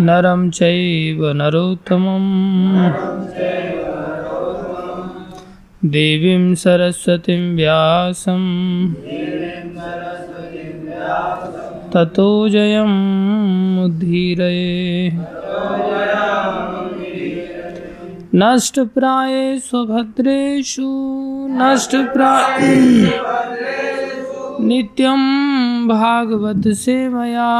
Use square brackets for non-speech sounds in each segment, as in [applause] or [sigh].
नरं चैव नरोत्तमम्। देवीं सरस्वतीं व्यासं ततो जयमुद्धीरये नष्टप्राये स्वभद्रेषु नष्टप्राय नित्यं भागवत सेवया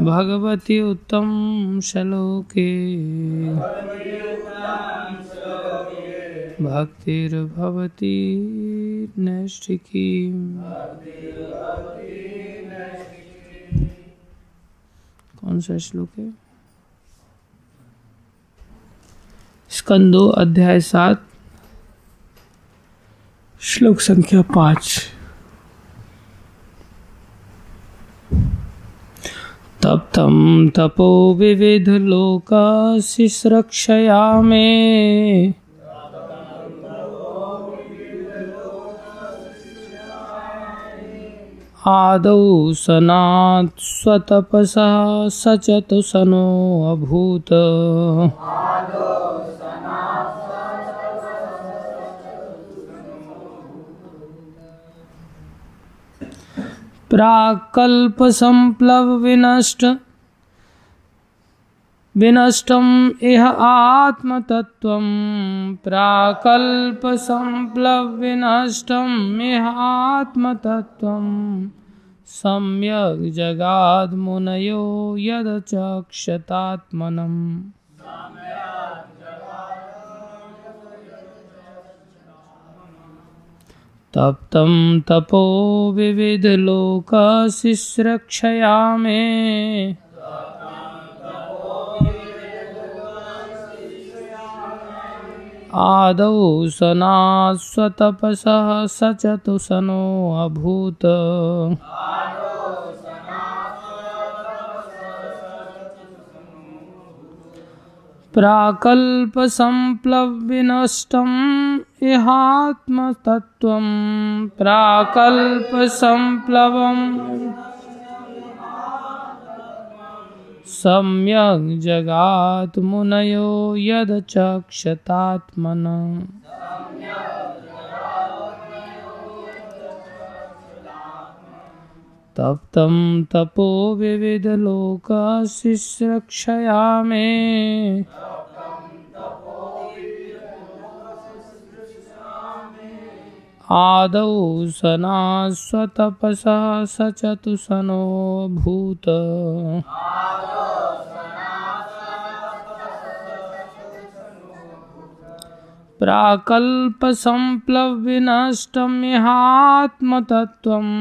भगवति उत्तम श्लोके। भक्तिर्भवती नैष्ठिकी। कौन सा श्लोक है? स्कंदो अध्याय सात, श्लोक संख्या पाँच। तप्तं तपो विविधलोकशिश्रक्षया मे आदौ सनात् स्वतपसा स चतुसनो अभूत्। प्राकल्पसम्प्लवविनष्ट विनष्टम् इह आत्मतत्त्वं। प्राकल्पसम्प्लवविनष्टम् इह आत्मतत्त्वं। सम्यग् जगाद्मुनयो यदचक्षतात्मनम्। तप्तं तपो विविधलोकशिश्रक्षया मे आदौ सनास्वतपसः स चतुसनो अभूत्। प्राकल्पसम्प्लवविनष्टम् इहात्मतत्त्वं प्राकल्पसम्प्लवम् सम्यग् जगात् मुनयो यदचक्षतात्मन तप्तं तपो विविधलोकाशिश्रक्षया मे आदौ सनास्वतपसः स चतुसनो भूत्। प्राकल्पसम्प्लवविनष्टमिहात्मतत्त्वम्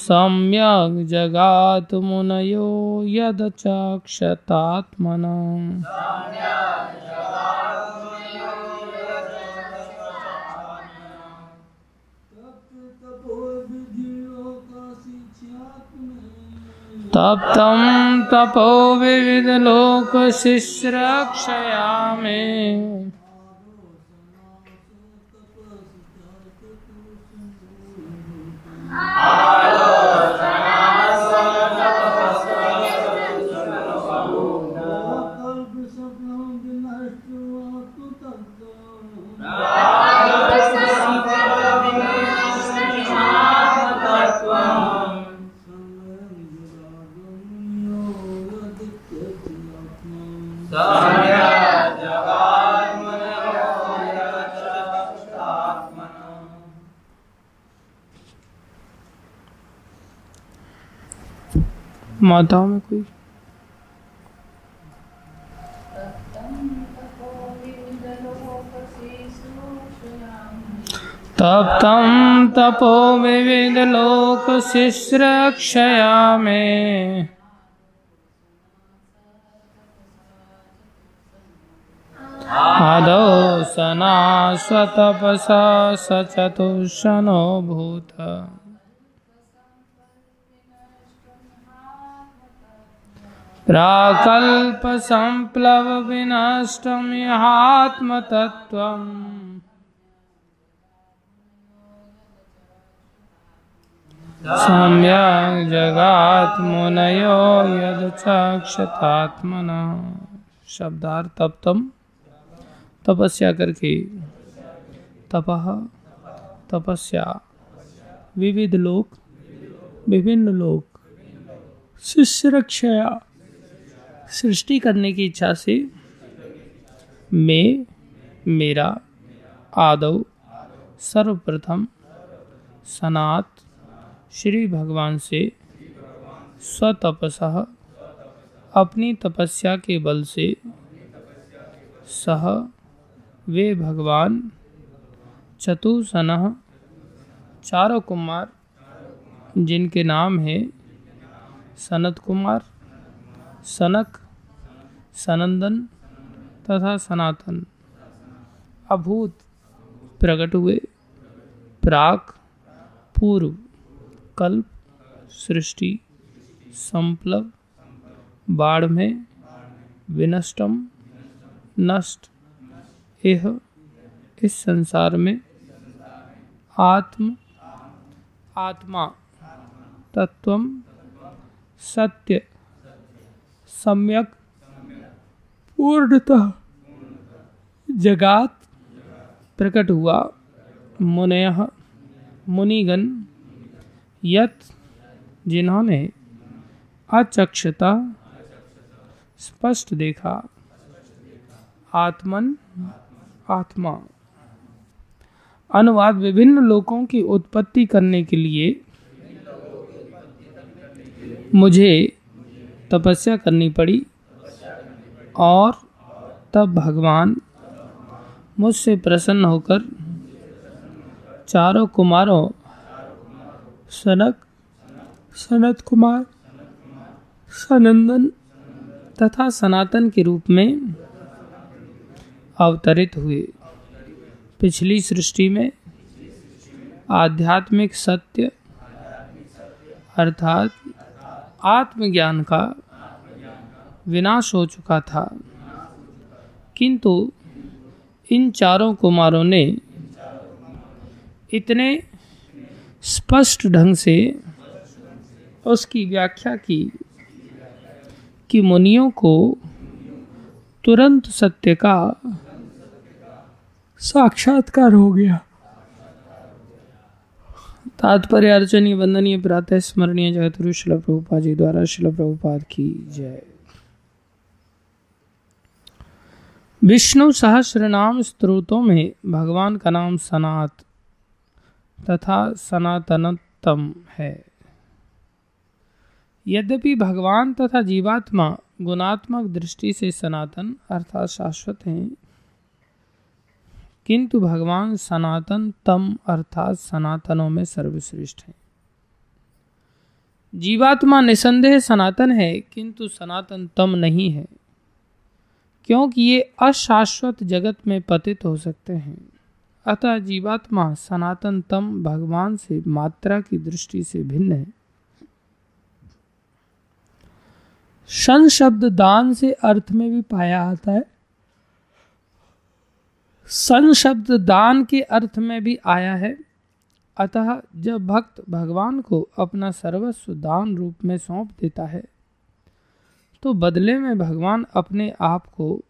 सम्यग् जगात् मुनयो यदचक्षतात्मनम्। तप्तं तपो विविधलोकशिश्रक्षया मे माताओं में कोई? तप्तं तपो विविधलोकशिश्रक्षया मे आदौ सनाश्वतपसा स चतुष्षनो भूत। प्राकल्पसम्प्लवविनष्टं यहात्मतत्त्वम् सम्यक् जगात्मुनयो यदचक्षतात्मना। शब्दार्थ तप्तम तपस्या करके। तपह तपस्या। विविध लोक। विभिन्न लोक। शिष्य रक्षया सृष्टि करने की इच्छा से मैं, मेरा आदव सर्वप्रथम सनात श्री भगवान से स्वतपस अपनी तपस्या के बल से सह वे भगवान चतुसन चारों कुमार, जिनके नाम हैं सनत कुमार, सनक सनंदन तथा सनातन। अभूत प्रकट हुए। प्राक, पूर्व, कल्प, सृष्टि, संप्लव बाढ़ में विनष्टम, नष्ट यह इस संसार में। आत्म, आत्मा तत्व सत्य, सम्यक पूर्णतः जगात प्रकट हुआ। मुनय, मुनिगण, यत जिन्होंने अचक्षता स्पष्ट देखा, आत्मन, आत्मा। अनुवाद विभिन्न लोगों की उत्पत्ति करने के लिए मुझे तपस्या करनी पड़ी। और तब भगवान मुझसे प्रसन्न होकर चारों कुमारों, सनक, सनत कुमार, सनंदन तथा सनातन के रूप में अवतरित हुए। पिछली सृष्टि में आध्यात्मिक सत्य अर्थात आत्मज्ञान का विनाश हो चुका था। किंतु इन चारों कुमारों ने इतने स्पष्ट ढंग से उसकी व्याख्या की कि मुनियों को तुरंत सत्य का साक्षात्कार हो गया। तात्पर्य अर्चनीय वंदनीय प्रातः स्मरणीय जगत शिल प्रभुपा जी द्वारा शिल प्रभुपाद की जय। विष्णु सहस्र नाम स्त्रोतों में भगवान का नाम सनात तथा सनातनतम है। यद्यपि भगवान तथा जीवात्मा गुणात्मक दृष्टि से सनातन अर्थात शाश्वत हैं, किंतु भगवान सनातन तम अर्थात सनातनों में सर्वश्रेष्ठ हैं। जीवात्मा निसंदेह सनातन है, किंतु सनातन तम नहीं है। क्योंकि ये अशाश्वत जगत में पतित हो सकते हैं। अतः जीवात्मा सनातन तम भगवान से मात्रा की दृष्टि से भिन्न है। शन शब्द दान से अर्थ में भी पाया आता है। सन शब्द दान के अर्थ में भी आया है। अतः जब भक्त भगवान को अपना सर्वस्व दान रूप में सौंप देता है तो बदले में भगवान अपने आप को,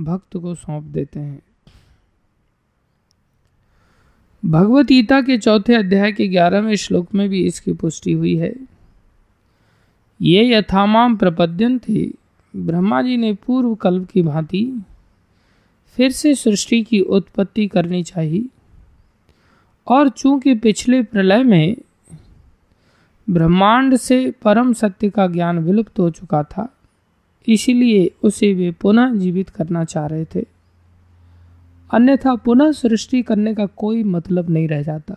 भक्त को सौंप देते हैं। भगवत गीता के चौथे अध्याय के ग्यारहवें श्लोक में भी इसकी पुष्टि हुई है। ये यथामाम प्रपद्यन थे। ब्रह्मा जी ने पूर्व कल्प की भांति फिर से सृष्टि की उत्पत्ति करनी चाहिए। और चूँकि पिछले प्रलय में ब्रह्मांड से परम सत्य का ज्ञान विलुप्त हो चुका था इसीलिए उसे वे पुनः जीवित करना चाह रहे थे। अन्यथा पुनः सृष्टि करने का कोई मतलब नहीं रह जाता।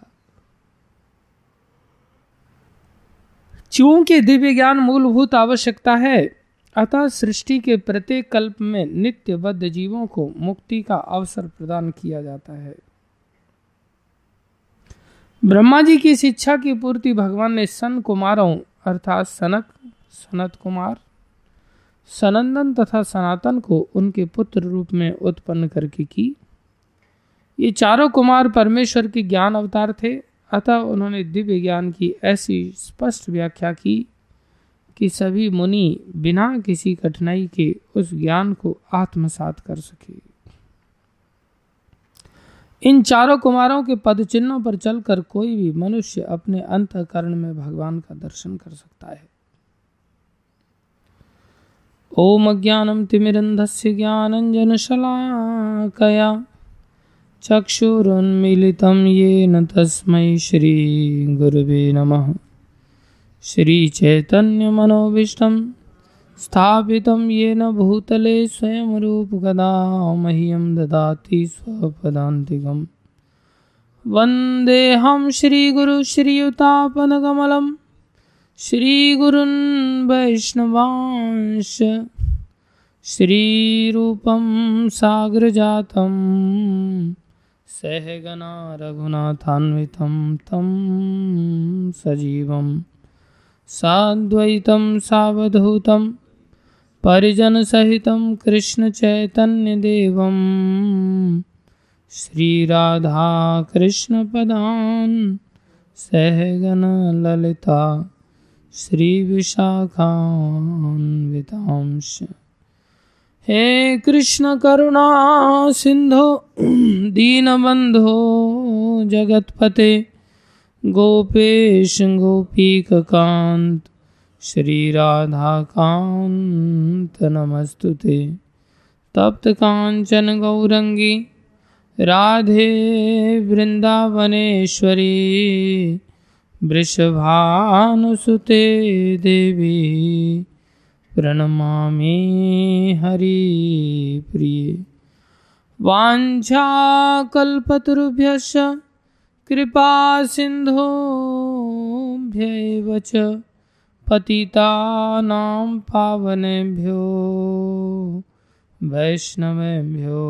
चूँकि दिव्य ज्ञान मूलभूत आवश्यकता है, अतः सृष्टि के प्रत्येक कल्प में नित्यबद्ध जीवों को मुक्ति का अवसर प्रदान किया जाता है। ब्रह्मा जी की शिक्षा की पूर्ति भगवान ने सन कुमारों, अर्थात सनक, सनत कुमार सनंदन तथा सनातन को उनके पुत्र रूप में उत्पन्न करके की। ये चारों कुमार परमेश्वर के ज्ञान अवतार थे, अतः उन्होंने दिव्य ज्ञान की ऐसी स्पष्ट व्याख्या की कि सभी मुनि बिना किसी कठिनाई के उस ज्ञान को आत्मसात कर सके। इन चारों कुमारों के पद चिन्हों पर चलकर कोई भी मनुष्य अपने अंतकरण में भगवान का दर्शन कर सकता है। ओम ज्ञानम तिमिरंधस्य ज्ञानंजनशलाकया चक्षुरुन्मीलितं येन तस्मै श्रीगुरुवे नमः। श्रीचैतन्यमनोभीष्टं स्थापितं येन भूतले स्वयं रूपकदा मह्यं ददाति स्वपदान्तिकम्। वन्देऽहं श्रीगुरुश्रीयुतापनकमलं श्रीगुरुन् वैष्णवांश श्रीरूपं सागरजातम् सहगना रघुनाथान्वितं तं सजीवं साद्वैतं सावधूतं परिजनसहितं कृष्णचैतन्यदेवं श्रीराधाकृष्णपदान् सहगनललिता श्रीविशाखान्वितांश हे कृष्ण करुणा सिंधु दीनबंधो जगतपते, गोपेश गोपीकांत श्री राधा कांत नमस्तुते। तप्त कांचन गौरंगी राधे वृंदावनेश्वरी वृषभानुसुते देवी प्रणमामि हरिप्रिये वाञ्छाकल्पतरुभ्यश्च कृपा च पतितानां पावनेभ्यो वैष्णवेभ्यो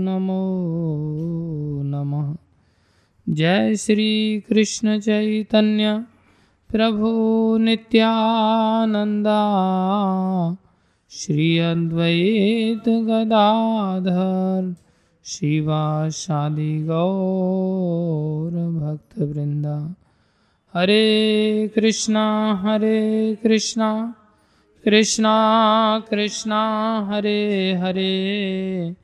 नमो नमः। जय श्री कृष्ण चैतन्य प्रभु नित्यानंदा श्री अद्वैत गदाधर शिवाशादि गौर भक्त वृंदा हरे कृष्णा हरे कृष्णा कृष्णा कृष्णा, हरे हरे।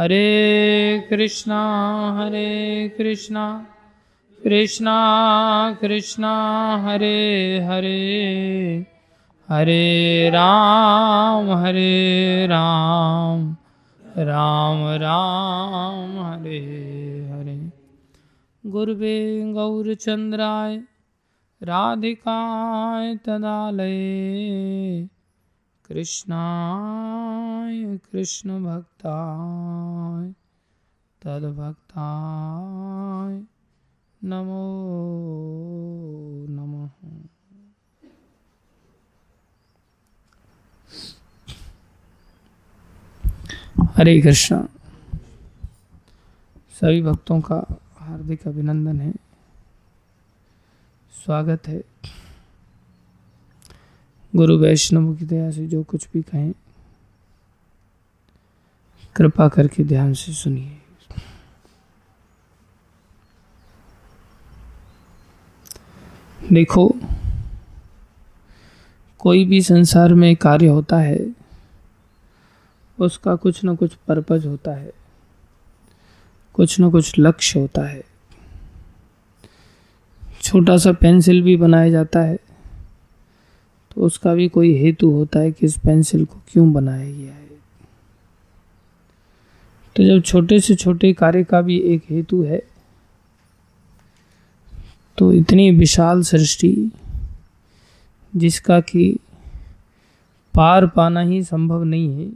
हरे कृष्णा हरे कृष्णा कृष्णा कृष्णा, हरे हरे हरे राम हरे राम राम राम, हरे हरे। गुरुवे गौरचंद्राय, राधिकाय तदालये। कृष्णाय कृष्णभक्ताय तद्भक्ताय नमो नमः। हरे कृष्ण। सभी भक्तों का हार्दिक अभिनंदन है। स्वागत है। गुरु वैष्णव की दया से जो कुछ भी कहें, कृपा करके ध्यान से सुनिए। देखो, कोई भी संसार में कार्य होता है, उसका कुछ न कुछ पर्पज होता है, कुछ न कुछ लक्ष्य होता है। छोटा सा पेंसिल भी बनाया जाता है उसका भी कोई हेतु होता है कि इस पेंसिल को क्यों बनाया गया है। तो जब छोटे से छोटे कार्य का भी एक हेतु है तो इतनी विशाल सृष्टि जिसका कि पार पाना ही संभव नहीं है,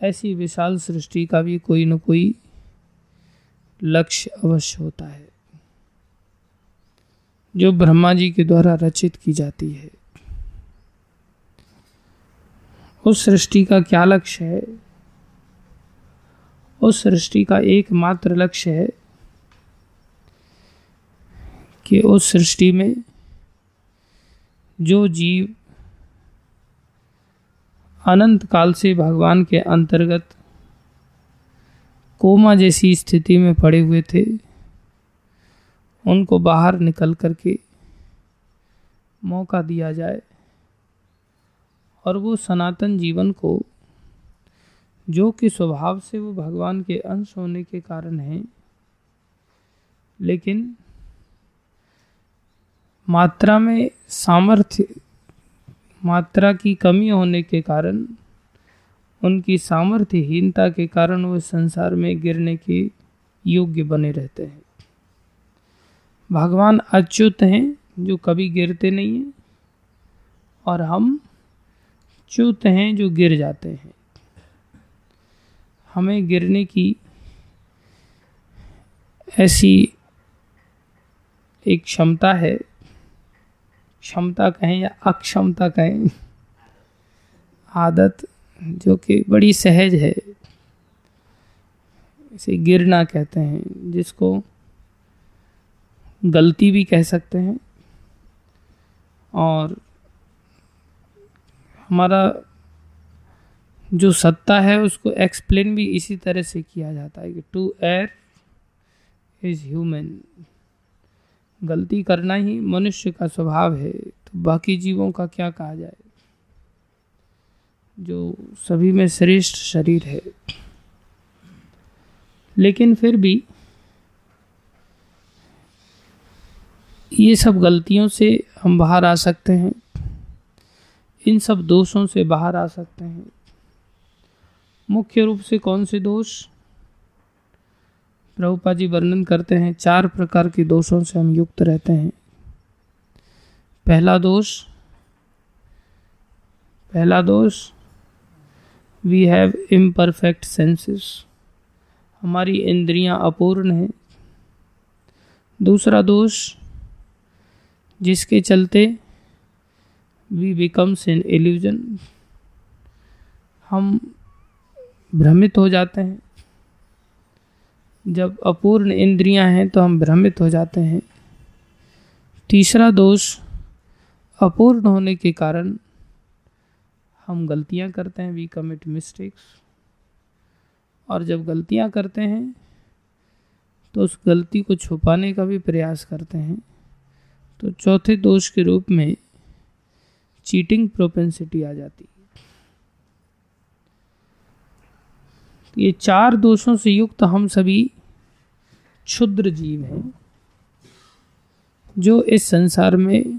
ऐसी विशाल सृष्टि का भी कोई न कोई लक्ष्य अवश्य होता है। जो ब्रह्मा जी के द्वारा रचित की जाती है। उस सृष्टि का क्या लक्ष्य है? उस सृष्टि का एकमात्र लक्ष्य है कि उस सृष्टि में जो जीव अनंत काल से भगवान के अंतर्गत कोमा जैसी स्थिति में पड़े हुए थे उनको बाहर निकल करके मौका दिया जाए और वो सनातन जीवन को, जो कि स्वभाव से वो भगवान के अंश होने के कारण हैं, लेकिन मात्रा में सामर्थ्य, मात्रा की कमी होने के कारण, उनकी सामर्थ्यहीनता के कारण वो संसार में गिरने के योग्य बने रहते हैं। भगवान अच्युत हैं, जो कभी गिरते नहीं हैं, और हम च्युत हैं, जो गिर जाते हैं। हमें गिरने की ऐसी एक क्षमता है, क्षमता कहें या अक्षमता कहें, आदत जो कि बड़ी सहज है, इसे गिरना कहते हैं, जिसको गलती भी कह सकते हैं। और हमारा जो सत्ता है, उसको एक्सप्लेन भी इसी तरह से किया जाता है कि टू एर इज़ ह्यूमन गलती करना ही मनुष्य का स्वभाव है तो बाकी जीवों का क्या कहा जाए? जो सभी में श्रेष्ठ शरीर है। लेकिन फिर भी ये सब गलतियों से हम बाहर आ सकते हैं। इन सब दोषों से बाहर आ सकते हैं। मुख्य रूप से कौन से दोष? प्रभुपा जी वर्णन करते हैं, चार प्रकार के दोषों से हम युक्त रहते हैं। पहला दोष पहला दोष वी हैव इम्परफेक्ट सेंसेस हमारी इंद्रियाँ अपूर्ण हैं। दूसरा दोष जिसके चलते वी बिकम्स इन एल्यूजन हम भ्रमित हो जाते हैं। जब अपूर्ण इंद्रियाँ हैं तो हम भ्रमित हो जाते हैं। तीसरा दोष अपूर्ण होने के कारण हम गलतियाँ करते हैं। वी कमिट मिस्टेक्स और जब गलतियाँ करते हैं तो उस गलती को छुपाने का भी प्रयास करते हैं। तो चौथे दोष के रूप में चीटिंग प्रोपेंसिटी आ जाती है। ये चार दोषों से युक्त हम सभी क्षुद्र जीव हैं, जो इस संसार में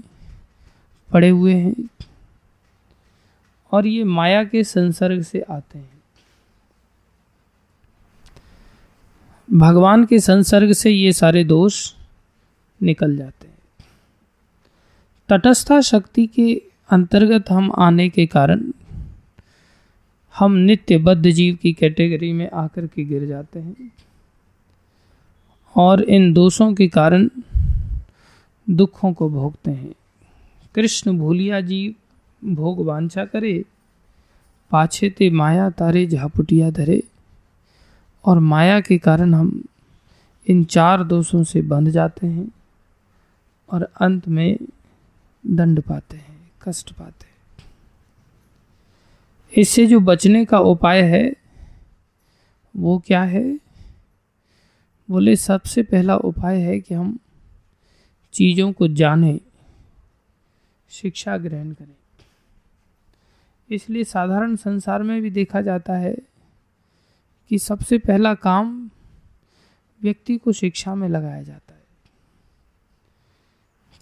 पड़े हुए हैं और ये माया के संसर्ग से आते हैं। भगवान के संसर्ग से ये सारे दोष निकल जाते हैं। तटस्था शक्ति के अंतर्गत हम आने के कारण हम नित्य बद्ध जीव की कैटेगरी में आकर के गिर जाते हैं। और इन दोषों के कारण दुखों को भोगते हैं। कृष्ण भूलिया जीव भोग वांछा करे, पाछे ते माया तारे झापुटिया धरे, और माया के कारण हम इन चार दोषों से बंध जाते हैं। और अंत में दंड पाते हैं, कष्ट पाते हैं। इससे जो बचने का उपाय है, वो क्या है? बोले, सबसे पहला उपाय है कि हम चीज़ों को जानें, शिक्षा ग्रहण करें। इसलिए साधारण संसार में भी देखा जाता है कि सबसे पहला काम व्यक्ति को शिक्षा में लगाया जाता है।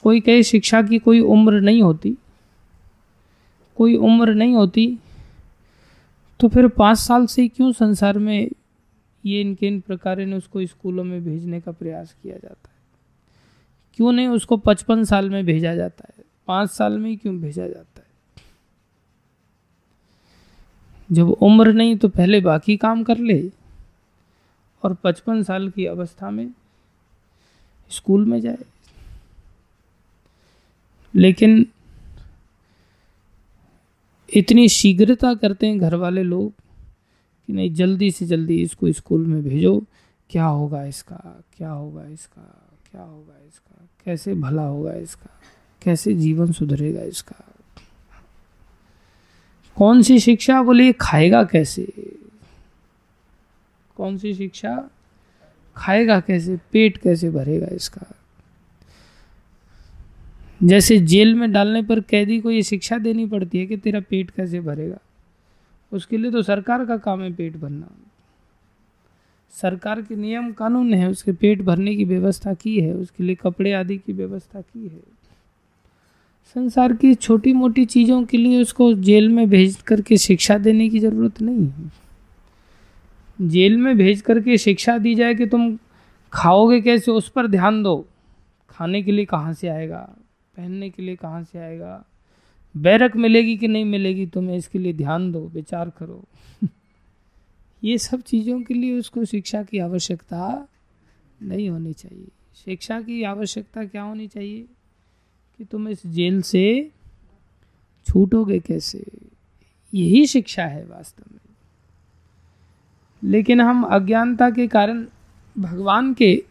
कोई कहे शिक्षा की कोई उम्र नहीं होती, कोई उम्र नहीं होती तो फिर पाँच साल से क्यों संसार में ये इनके इन प्रकार ने उसको स्कूलों में भेजने का प्रयास किया जाता है? क्यों नहीं उसको पचपन साल में भेजा जाता है? पाँच साल में ही क्यों भेजा जाता है? जब उम्र नहीं तो पहले बाकी काम कर ले और पचपन साल की अवस्था में स्कूल में जाए। लेकिन इतनी शीघ्रता करते हैं घर वाले लोग कि नहीं, जल्दी से जल्दी इसको स्कूल में भेजो। क्या होगा इसका? क्या होगा इसका? क्या होगा इसका? कैसे भला होगा इसका? कैसे जीवन सुधरेगा इसका? कौन सी शिक्षा? बोले खाएगा कैसे? कौन सी शिक्षा? खाएगा कैसे? पेट कैसे भरेगा इसका? जैसे जेल में डालने पर कैदी को ये शिक्षा देनी पड़ती है कि तेरा पेट कैसे भरेगा? उसके लिए तो सरकार का काम है पेट भरना। सरकार के नियम कानून है, उसके पेट भरने की व्यवस्था की है, उसके लिए कपड़े आदि की व्यवस्था की है। संसार की छोटी मोटी चीज़ों के लिए उसको जेल में भेज करके शिक्षा देने की ज़रूरत नहीं है। जेल में भेज करके शिक्षा दी जाए कि तुम खाओगे कैसे, उस पर ध्यान दो। खाने के लिए कहाँ से आएगा? पहनने के लिए कहाँ से आएगा? बैरक मिलेगी कि नहीं मिलेगी? तुम्हें इसके लिए ध्यान दो, विचार करो। [laughs] ये सब चीज़ों के लिए उसको शिक्षा की आवश्यकता नहीं होनी चाहिए। शिक्षा की आवश्यकता क्या होनी चाहिए? कि तुम इस जेल से छूटोगे कैसे? यही शिक्षा है वास्तव में। लेकिन हम अज्ञानता के कारण भगवान के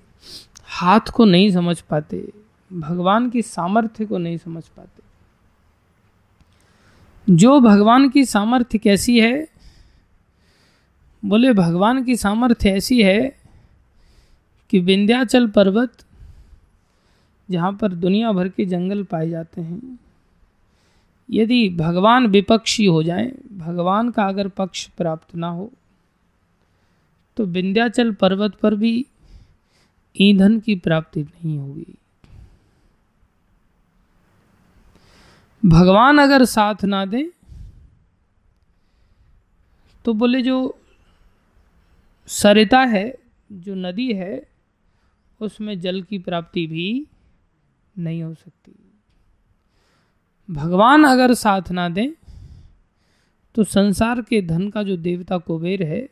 हाथ को नहीं समझ पाते। भगवान की सामर्थ्य को नहीं समझ पाते। जो भगवान की सामर्थ्य कैसी है, बोले, भगवान की सामर्थ्य ऐसी है कि विंध्याचल पर्वत, जहाँ पर दुनिया भर के जंगल पाए जाते हैं। यदि भगवान विपक्षी हो जाए, भगवान का अगर पक्ष प्राप्त ना हो तो विंध्याचल पर्वत पर भी ईंधन की प्राप्ति नहीं होगी। भगवान अगर साथ ना दे तो बोले जो सरिता है, जो नदी है, उसमें जल की प्राप्ति भी नहीं हो सकती। भगवान अगर साथ ना दें तो संसार के धन का जो देवता कुबेर है,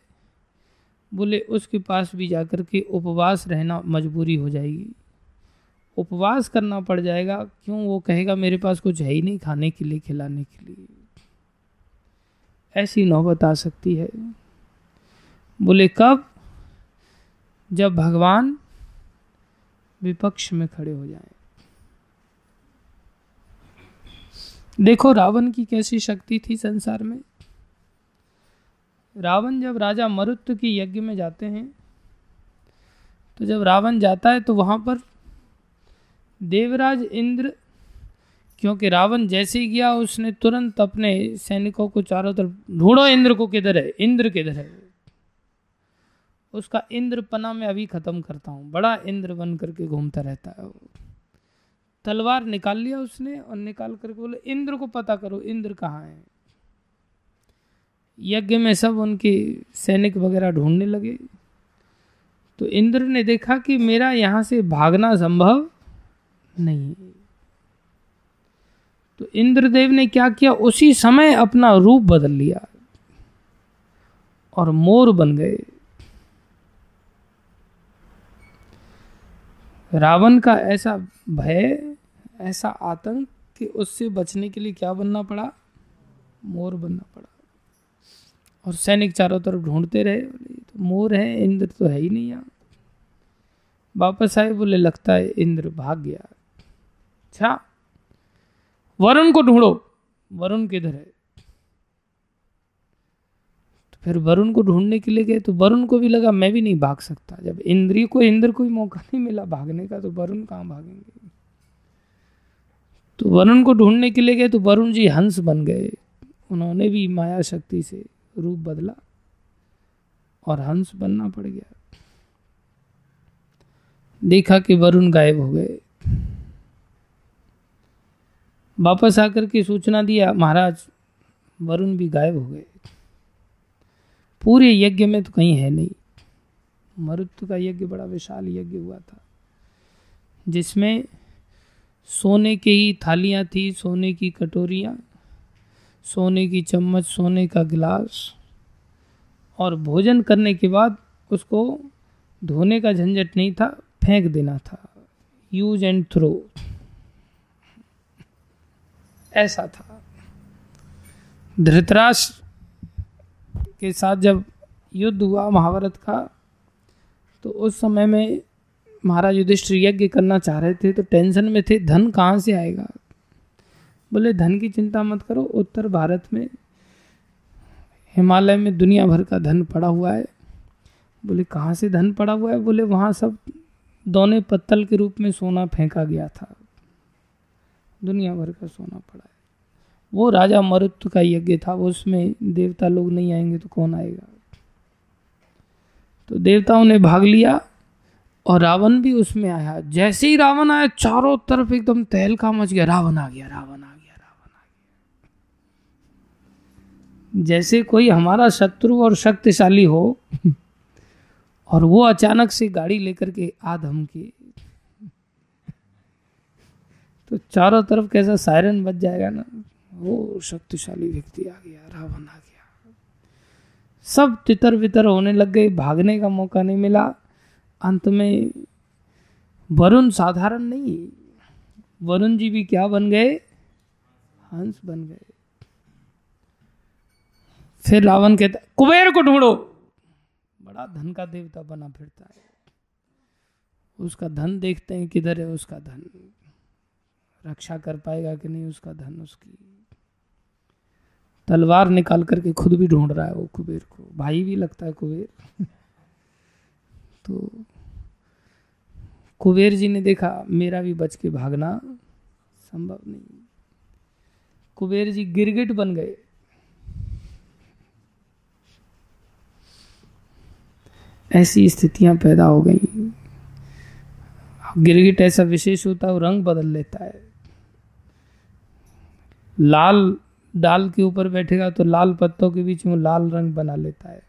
बोले उसके पास भी जाकर के उपवास रहना मजबूरी हो जाएगी। उपवास करना पड़ जाएगा। क्यों? वो कहेगा, मेरे पास कुछ है ही नहीं खाने के लिए, खिलाने के लिए। ऐसी नौबत आ सकती है। बोले, कब? जब भगवान विपक्ष में खड़े हो जाए। देखो, रावण की कैसी शक्ति थी संसार में। रावण जब राजा मरुत्व की यज्ञ में जाते हैं तो जब रावण जाता है तो वहाँ पर देवराज इंद्र, क्योंकि रावण जैसे ही गया, उसने तुरंत अपने सैनिकों को चारों तरफ़, ढूंढो इंद्र को किधर है, इंद्र किधर है? उसका इंद्र पना में अभी खत्म करता हूँ। बड़ा इंद्र बन करके घूमता रहता है तलवार निकाल लिया उसने और निकाल करके बोले, इंद्र को पता करो, इंद्र कहाँ है? यज्ञ में सब उनके सैनिक वगैरह ढूँढने लगे। तो इंद्र ने देखा कि मेरा यहाँ से भागना संभव नहीं। तो इंद्रदेव ने क्या किया? उसी समय अपना रूप बदल लिया और मोर बन गए। रावण का ऐसा भय, ऐसा आतंक कि उससे बचने के लिए क्या बनना पड़ा? मोर बनना पड़ा। और सैनिक चारों तरफ़ ढूंढते रहे तो मोर है, इंद्र तो है ही नहीं यहाँ। वापस आए, बोले, लगता है इंद्र भाग गया। अच्छा। वरुण को ढूंढो। वरुण किधर है? तो फिर वरुण को ढूँढने के लिए गए तो वरुण को भी लगा, मैं भी नहीं भाग सकता। जब इंद्रिय को, इंद्र कोई मौका नहीं मिला भागने का तो वरुण कहाँ भागेंगे? तो वरुण को ढूँढने के लिए गए तो वरुण जी हंस बन गए। उन्होंने भी माया शक्ति से रूप बदला और हंस बनना पड़ गया। देखा कि वरुण गायब हो गए। वापस आकर के सूचना दिया, महाराज, वरुण भी गायब हो गए। पूरे यज्ञ में तो कहीं है नहीं। मरुत्व का यज्ञ बड़ा विशाल यज्ञ हुआ था, जिसमें सोने की ही थालियाँ थी, सोने की कटोरियाँ, सोने की चम्मच, सोने का गिलास और भोजन करने के बाद उसको धोने का झंझट नहीं था, फेंक देना था। यूज़ एंड थ्रो ऐसा था। धृतराष्ट्र के साथ जब युद्ध हुआ महाभारत का तो उस समय में महाराज युधिष्ठिर यज्ञ करना चाह रहे थे तो टेंशन में थे, धन कहाँ से आएगा? बोले, धन की चिंता मत करो, उत्तर भारत में, हिमालय में दुनिया भर का धन पड़ा हुआ है। बोले, कहाँ से धन पड़ा हुआ है? बोले, वहाँ सब दोने पत्तल के रूप में सोना फेंका गया था। दुनिया भर का सोना पड़ा है। वो राजा मरुत्व का यज्ञ था, वो उसमें देवता लोग नहीं आएँगे तो कौन आएगा? तो देवताओं ने भाग लिया और रावण भी उसमें आया। जैसे ही रावण आया, चारों तरफ़ एकदम तहलका मच गया। रावण आ गया, रावण आ गया, रावण आ गया। जैसे कोई हमारा शत्रु और शक्तिशाली हो, [laughs] और वो अचानक से गाड़ी लेकर के आ धमके। तो चारों तरफ़ कैसा सायरन बच जाएगा ना, वो शक्तिशाली व्यक्ति आ गया, रावण आ गया। सब तितर बितर होने लग गए, भागने का मौका नहीं मिला। अंत में वरुण साधारण नहीं, वरुण जी भी क्या बन गए? हंस बन गए। फिर रावण कहता, कुबेर को ढूंढो। बड़ा धन का देवता बना फिरता है। उसका धन देखते हैं किधर है, उसका धन। रक्षा कर पाएगा कि नहीं, उसका धन, उसकी तलवार निकाल करके खुद भी ढूंढ रहा है वो कुबेर को। भाई भी लगता है कुबेर। [laughs] तो कुबेर जी ने देखा, मेरा भी बच के भागना संभव नहीं। कुबेर जी गिरगिट बन गए। ऐसी स्थितियाँ पैदा हो गई। गिरगिट ऐसा विशेष होता है रंग बदल लेता है। लाल डाल के ऊपर बैठेगा तो लाल पत्तों के बीच में लाल रंग बना लेता है।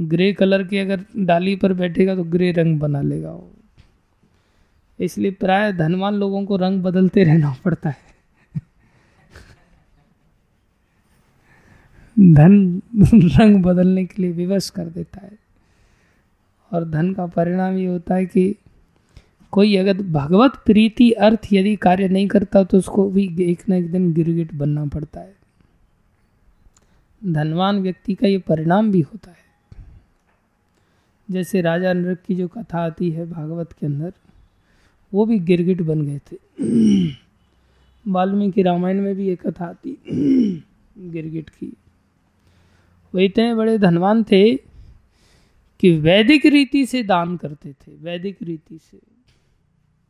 ग्रे कलर की अगर डाली पर बैठेगा तो ग्रे रंग बना लेगा वो। इसलिए प्राय धनवान लोगों को रंग बदलते रहना पड़ता है। धन [laughs] रंग बदलने के लिए विवश कर देता है। और धन का परिणाम ये होता है कि कोई अगर भगवत प्रीति अर्थ यदि कार्य नहीं करता तो उसको भी एक ना एक दिन गिरगिट बनना पड़ता है। धनवान व्यक्ति का ये परिणाम भी होता है। जैसे राजा नृक की जो कथा आती है भागवत के अंदर, वो भी गिरगिट बन गए थे। वाल्मीकि रामायण में भी एक कथा आती गिरगिट की। वो इतने बड़े धनवान थे कि वैदिक रीति से दान करते थे, वैदिक रीति से।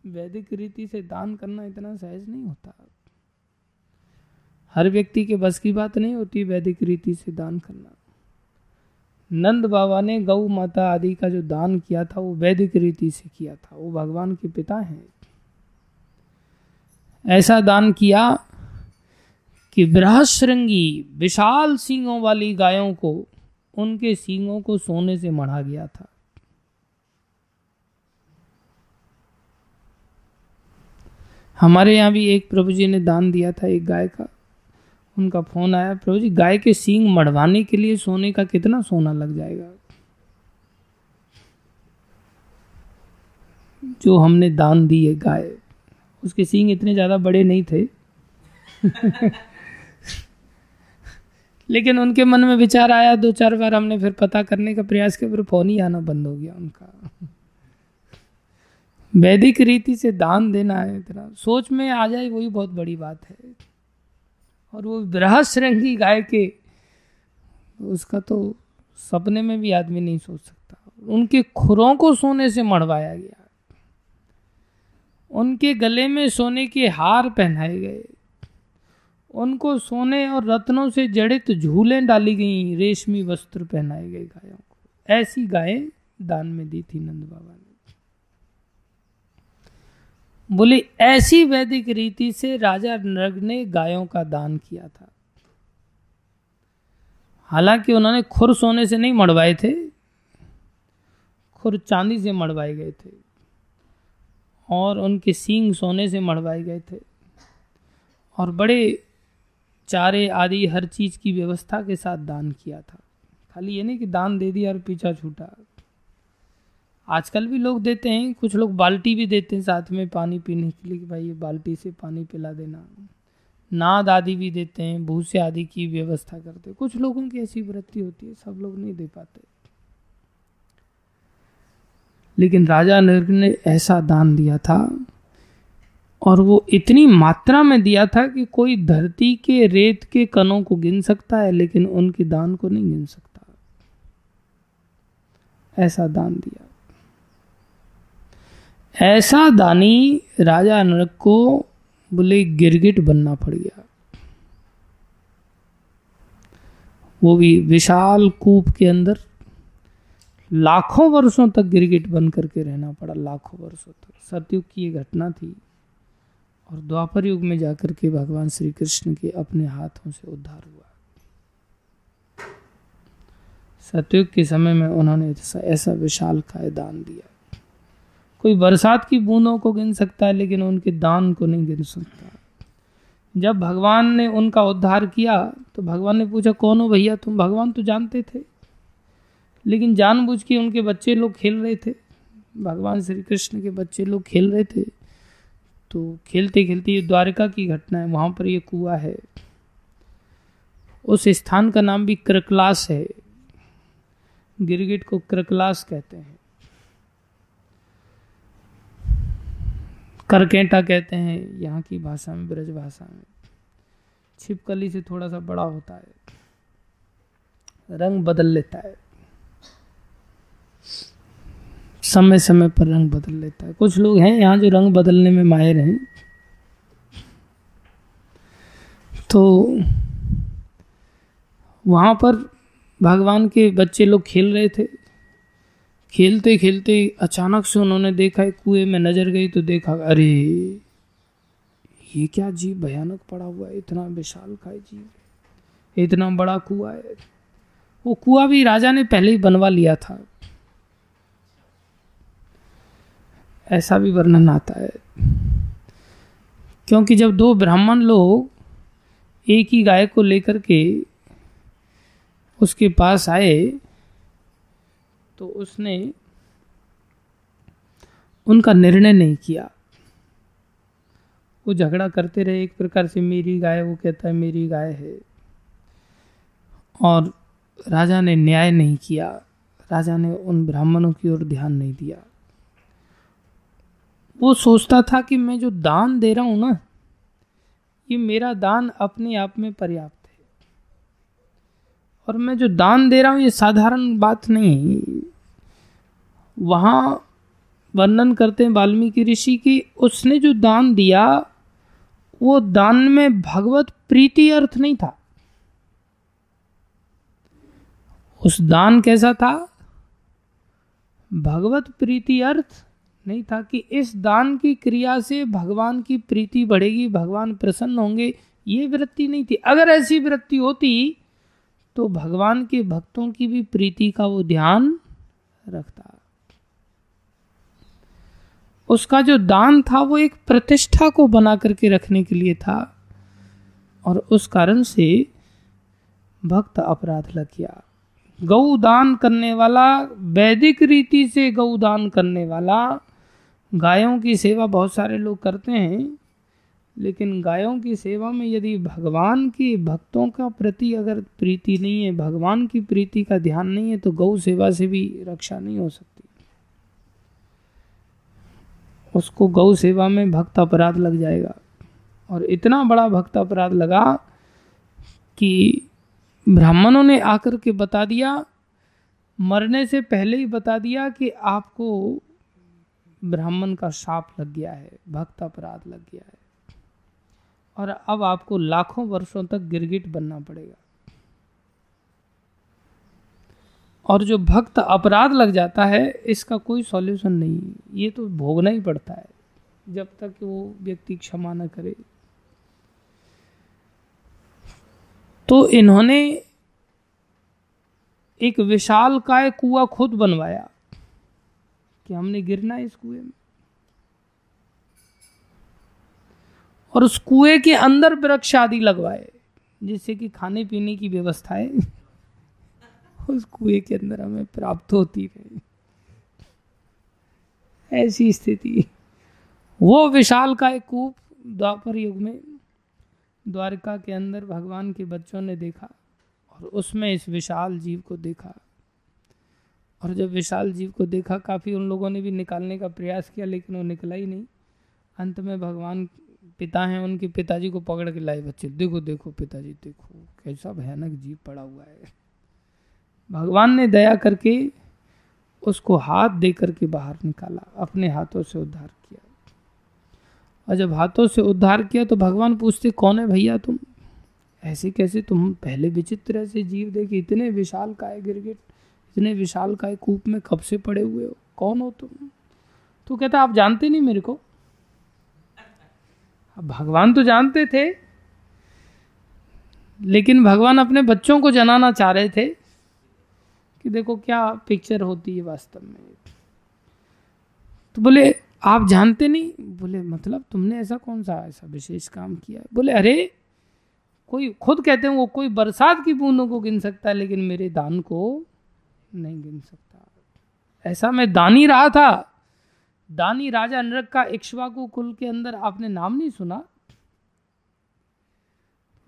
वैदिक रीति से दान करना इतना सहज नहीं होता। हर व्यक्ति के बस की बात नहीं होती वैदिक रीति से दान करना। नंद बाबा ने गौ माता आदि का जो दान किया था, वो वैदिक रीति से किया था। वो भगवान के पिता हैं। ऐसा दान किया कि बृहश्रृंगी विशाल सींगों वाली गायों को, उनके सींगों को सोने से मढ़ा गया था। हमारे यहाँ भी एक प्रभु जी ने दान दिया था एक गाय का। उनका फ़ोन आया, प्रभु जी, गाय के सींग मढ़वाने के लिए सोने का कितना सोना लग जाएगा? जो हमने दान दी है गाय, उसके सींग इतने ज़्यादा बड़े नहीं थे। [laughs] लेकिन उनके मन में विचार आया, दो चार बार हमने फिर पता करने का प्रयास किया, फिर फ़ोन ही आना बंद हो गया उनका। वैदिक रीति से दान देना है इतना। सोच में आ जाए, वही बहुत बड़ी बात है। और वो बृहस्रंगी गाय के, उसका तो सपने में भी आदमी नहीं सोच सकता। उनके खुरों को सोने से मढ़वाया गया। उनके गले में सोने के हार पहनाए गए। उनको सोने और रत्नों से जड़ित झूलें डाली गई, रेशमी वस्त्र पहनाए गए गायों को। ऐसी गायें दान में दी थी नंद बाबा ने। बोले, ऐसी वैदिक रीति से राजा नृग ने गायों का दान किया था। हालाँकि उन्होंने खुर सोने से नहीं मड़वाए थे, खुर चांदी से मड़वाए गए थे और उनके सींग सोने से मड़वाए गए थे। और बड़े चारे आदि हर चीज़ की व्यवस्था के साथ दान किया था। खाली ये नहीं कि दान दे दिया और पीछा छूटा। आजकल भी लोग देते हैं, कुछ लोग बाल्टी भी देते हैं साथ में पानी पीने के लिए भाई ये बाल्टी से पानी पिला देना। नाद आदि भी देते हैं, भूसे आदि की व्यवस्था करते हैं। कुछ लोगों की ऐसी वृत्ति होती है, सब लोग नहीं दे पाते। लेकिन राजा नृग ने ऐसा दान दिया था और वो इतनी मात्रा में दिया था कि कोई धरती के रेत के कणों को गिन सकता है, लेकिन उनके दान को नहीं गिन सकता। ऐसा दान दिया। ऐसा दानी राजा नरक को बोले, गिरगिट बनना पड़ गया। वो भी विशाल कूप के अंदर लाखों वर्षों तक गिरगिट बन करके रहना पड़ा, लाखों वर्षों तक। सतयुग की ये घटना थी और द्वापर युग में जाकर के भगवान श्री कृष्ण के अपने हाथों से उद्धार हुआ। सतयुग के समय में उन्होंने ऐसा विशाल काय दान दिया। कोई बरसात की बूंदों को गिन सकता है, लेकिन उनके दान को नहीं गिन सकता। जब भगवान ने उनका उद्धार किया तो भगवान ने पूछा, कौन हो भैया? तुम भगवान तो जानते थे, लेकिन जानबूझ के उनके बच्चे लोग खेल रहे थे। भगवान श्री कृष्ण के बच्चे लोग खेल रहे थे। तो खेलते खेलते ये द्वारका की घटना है, वहाँ पर ये कुआ है। उस स्थान का नाम भी कृकलास है। गिरगिट को कृकलास कहते हैं। करकेटा कहते हैं, यहाँ की भाषा में ब्रज भाषा में। छिपकली से थोड़ा सा बड़ा होता है। रंग बदल लेता है। समय समय पर रंग बदल लेता है। कुछ लोग हैं यहाँ जो रंग बदलने में माहिर हैं। तो वहाँ पर भगवान के बच्चे लोग खेल रहे थे। खेलते खेलते अचानक से उन्होंने देखा, एक कुएँ में नज़र गई तो देखा, अरे, ये क्या जीव भयानक पड़ा हुआ है, इतना विशाल का जीव, इतना बड़ा कुआ है। वो कुआ भी राजा ने पहले ही बनवा लिया था। ऐसा भी वर्णन आता है। क्योंकि जब दो ब्राह्मण लोग एक ही गाय को लेकर के उसके पास आए तो उसने उनका निर्णय नहीं किया। वो झगड़ा करते रहे, एक प्रकार से मेरी गाय, वो कहता है, मेरी गाय है। और राजा ने न्याय नहीं किया। राजा ने उन ब्राह्मणों की ओर ध्यान नहीं दिया। वो सोचता था कि मैं जो दान दे रहा हूँ ना, ये मेरा दान अपने आप में पर्याप्त और मैं जो दान दे रहा हूँ, ये साधारण बात नहीं वहाँ वर्णन करते हैं वाल्मीकि ऋषि की उसने जो दान दिया, वो दान में भगवत प्रीति अर्थ नहीं था। उस दान कैसा था? भगवत प्रीति अर्थ नहीं था कि इस दान की क्रिया से भगवान की प्रीति बढ़ेगी, भगवान प्रसन्न होंगे, ये वृत्ति नहीं थी। अगर ऐसी वृत्ति होती तो भगवान के भक्तों की भी प्रीति का वो ध्यान रखता। उसका जो दान था वो एक प्रतिष्ठा को बना करके रखने के लिए था और उस कारण से भक्त अपराध लग गया। गौ दान करने वाला, वैदिक रीति से गौ दान करने वाला, गायों की सेवा बहुत सारे लोग करते हैं। लेकिन गायों की सेवा में यदि भगवान की भक्तों का प्रति अगर प्रीति नहीं है, भगवान की प्रीति का ध्यान नहीं है तो गौ सेवा से भी रक्षा नहीं हो सकती। उसको गौ सेवा में भक्त अपराध लग जाएगा। और इतना बड़ा भक्त अपराध लगा कि ब्राह्मणों ने आकर के बता दिया, मरने से पहले ही बता दिया कि आपको ब्राह्मण का साप लग गया है, भक्त अपराध लग गया है। और अब आपको लाखों वर्षों तक गिरगिट बनना पड़ेगा। और जो भक्त अपराध लग जाता है, इसका कोई सॉल्यूशन नहीं। ये तो भोगना ही पड़ता है, जब तक वो व्यक्ति क्षमा न करे। तो इन्होंने एक विशाल काय कुआ खुद बनवाया कि हमने गिरना इस कुएँ में। और उस कुएँ के अंदर वृक्ष आदि लगवाए, जिससे कि खाने पीने की व्यवस्थाएँ [laughs] उस कुएँ के अंदर हमें प्राप्त होती रहे। ऐसी स्थिति। वो विशाल का एक कूप द्वापर युग में द्वारका के अंदर भगवान के बच्चों ने देखा और उसमें इस विशाल जीव को देखा। और जब विशाल जीव को देखा, काफ़ी उन लोगों ने भी निकालने का प्रयास किया, लेकिन वो निकला ही नहीं। अंत में भगवान पिता हैं, उनके पिताजी को पकड़ के लाए बच्चे। देखो देखो पिताजी, देखो, कैसा भयानक जीव पड़ा हुआ है। भगवान ने दया करके उसको हाथ दे करके बाहर निकाला, अपने हाथों से उद्धार किया। और जब हाथों से उद्धार किया तो भगवान पूछते, कौन है भैया तुम? ऐसे कैसे तुम पहले विचित्र ऐसे जीव देखे, इतने विशाल काय गिरगिट, इतने विशाल काय कूप में कब से पड़े हुए हो? कौन हो तुम? तो कहता, आप जानते नहीं मेरे को? भगवान तो जानते थे, लेकिन भगवान अपने बच्चों को जनाना चाह रहे थे कि देखो क्या पिक्चर होती है वास्तव में। तो बोले, आप जानते नहीं? बोले मतलब तुमने ऐसा कौन सा ऐसा विशेष काम किया है? बोले, अरे, कोई खुद कहते हैं वो कोई बरसात की बूंदों को गिन सकता है, लेकिन मेरे दान को नहीं गिन सकता। ऐसा मैं दानी रहा था। दानी राजा नरक का इक्ष्वाकु कुल के अंदर आपने नाम नहीं सुना?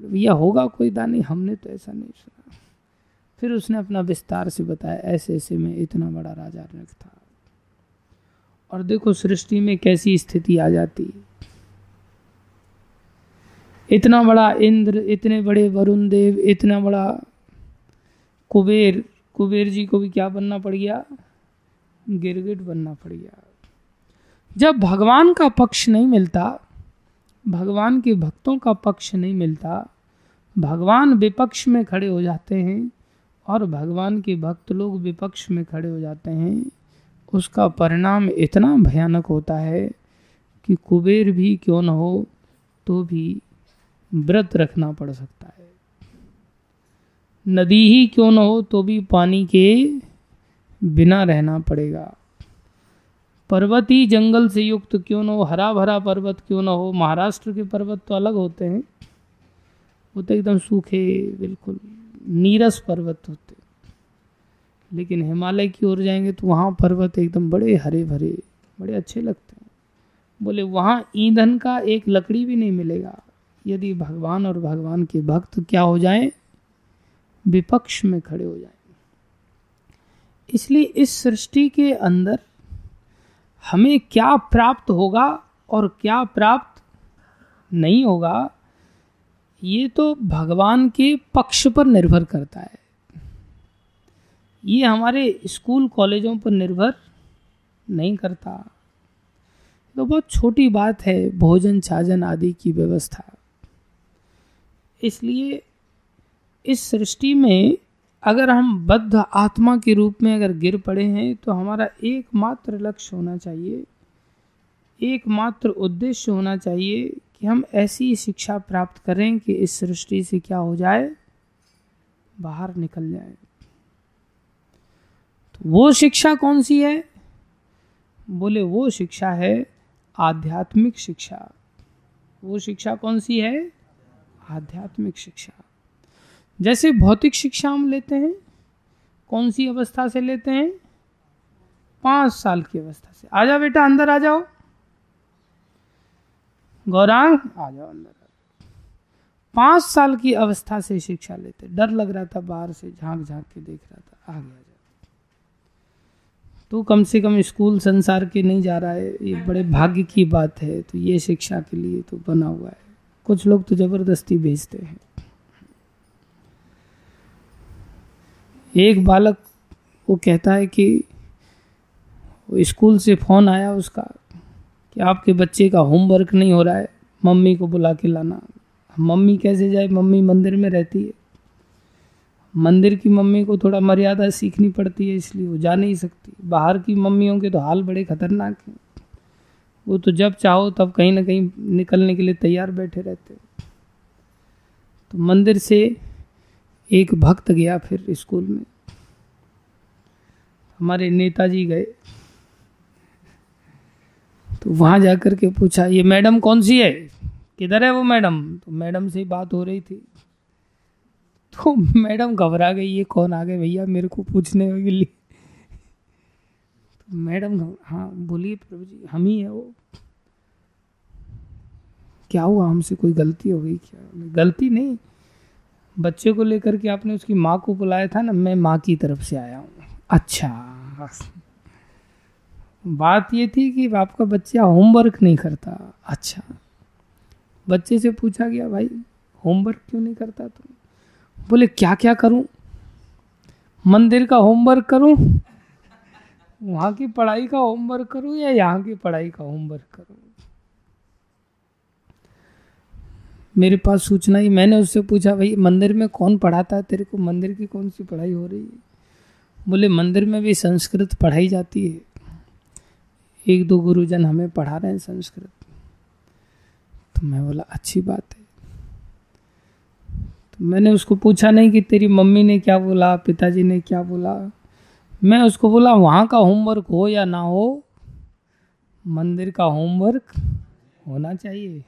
भैया होगा कोई दानी? हमने तो ऐसा नहीं सुना। फिर उसने अपना विस्तार से बताया, ऐसे ऐसे में इतना बड़ा राजा नरक था। और देखो सृष्टि में कैसी स्थिति आ जाती। इतना बड़ा इंद्र, इतने बड़े वरुण देव, इतना बड़ा कुबेर कुबेर जी को भी क्या बनना पड़ गया? गिरगिट बनना पड़ गया। जब भगवान का पक्ष नहीं मिलता, भगवान के भक्तों का पक्ष नहीं मिलता, भगवान विपक्ष में खड़े हो जाते हैं और भगवान के भक्त लोग विपक्ष में खड़े हो जाते हैं, उसका परिणाम इतना भयानक होता है कि कुबेर भी क्यों न हो तो भी व्रत रखना पड़ सकता है। नदी ही क्यों न हो तो भी पानी के बिना रहना पड़ेगा। पर्वत ही जंगल से युक्त क्यों ना हो? हरा भरा पर्वत क्यों ना हो? महाराष्ट्र के पर्वत तो अलग होते हैं। वो तो एकदम सूखे, बिल्कुल नीरस पर्वत होते लेकिन हिमालय की ओर जाएँगे तो वहाँ पर्वत एकदम बड़े हरे भरे बड़े अच्छे लगते हैं। बोले, वहाँ ईंधन का एक लकड़ी भी नहीं मिलेगा। यदि भगवान और भगवान के भक्त क्या हो जाएँ? विपक्ष में खड़े हो जाएँ। इसलिए इस सृष्टि के अंदर हमें क्या प्राप्त होगा और क्या प्राप्त नहीं होगा, ये तो भगवान के पक्ष पर निर्भर करता है। ये हमारे स्कूल कॉलेजों पर निर्भर नहीं करता। तो बहुत छोटी बात है, भोजन छाजन आदि की व्यवस्था। इसलिए इस सृष्टि में अगर हम बद्ध आत्मा के रूप में अगर गिर पड़े हैं तो हमारा एकमात्र लक्ष्य होना चाहिए, एकमात्र उद्देश्य होना चाहिए कि हम ऐसी शिक्षा प्राप्त करें कि इस सृष्टि से क्या हो जाए, बाहर निकल जाए। तो वो शिक्षा कौन सी है? बोले, वो शिक्षा है आध्यात्मिक शिक्षा। वो शिक्षा कौन सी है? आध्यात्मिक शिक्षा। जैसे भौतिक शिक्षा हम लेते हैं, कौन सी अवस्था से लेते हैं? पाँच साल की अवस्था से। आ जाओ बेटा, अंदर आ जाओ। गौरांग, आ जाओ अंदर। पाँच साल की अवस्था से शिक्षा लेते डर लग रहा था, बाहर से झाँक झाँक के देख रहा था आ गया तो कम से कम स्कूल संसार के नहीं जा रहा है, ये बड़े भाग्य की बात है तो ये शिक्षा के लिए तो बना हुआ है। कुछ लोग तो ज़बरदस्ती भेजते हैं। एक बालक वो कहता है कि स्कूल से फ़ोन आया उसका कि आपके बच्चे का होमवर्क नहीं हो रहा है, मम्मी को बुला के लाना। मम्मी कैसे जाए? मम्मी मंदिर में रहती है। मंदिर की मम्मी को थोड़ा मर्यादा सीखनी पड़ती है, इसलिए वो जा नहीं सकती। बाहर की मम्मियों के तो हाल बड़े खतरनाक हैं। वो तो जब चाहो तब कहीं ना कहीं निकलने के लिए तैयार बैठे रहते तो मंदिर से एक भक्त गया फिर स्कूल में। हमारे नेताजी गए। तो वहाँ जाकर के पूछा, ये मैडम कौन सी है? किधर है वो मैडम? तो मैडम से बात हो रही थी। तो मैडम घबरा गई, ये कौन आ गए भैया मेरे को पूछने के लिए? तो मैडम हाँ बोलिए प्रभु जी, हम ही है वो। क्या हुआ? हमसे कोई गलती हो गई क्या? गलती नहीं बच्चे को लेकर के आपने उसकी माँ को बुलाया था ना, मैं माँ की तरफ़ से आया हूँ। अच्छा। बात ये थी कि आपका बच्चा होमवर्क नहीं करता। अच्छा। बच्चे से पूछा गया, भाई होमवर्क क्यों नहीं करता तुम बोले, क्या क्या करूँ? मंदिर का होमवर्क करूँ? वहाँ की पढ़ाई का होमवर्क करूँ या यहाँ की पढ़ाई का होमवर्क करूँ? मेरे पास सूचना ही मैंने उससे पूछा, भाई, मंदिर में कौन पढ़ाता है? तेरे को मंदिर की कौन सी पढ़ाई हो रही है? बोले, मंदिर में भी संस्कृत पढ़ाई जाती है। एक दो गुरुजन हमें पढ़ा रहे हैं संस्कृत। तो मैं बोला, अच्छी बात है। तो मैंने उसको पूछा नहीं कि तेरी मम्मी ने क्या बोला, पिताजी ने क्या बोला। मैं उसको बोला, वहाँ का होमवर्क हो या ना हो, मंदिर का होमवर्क होना चाहिए।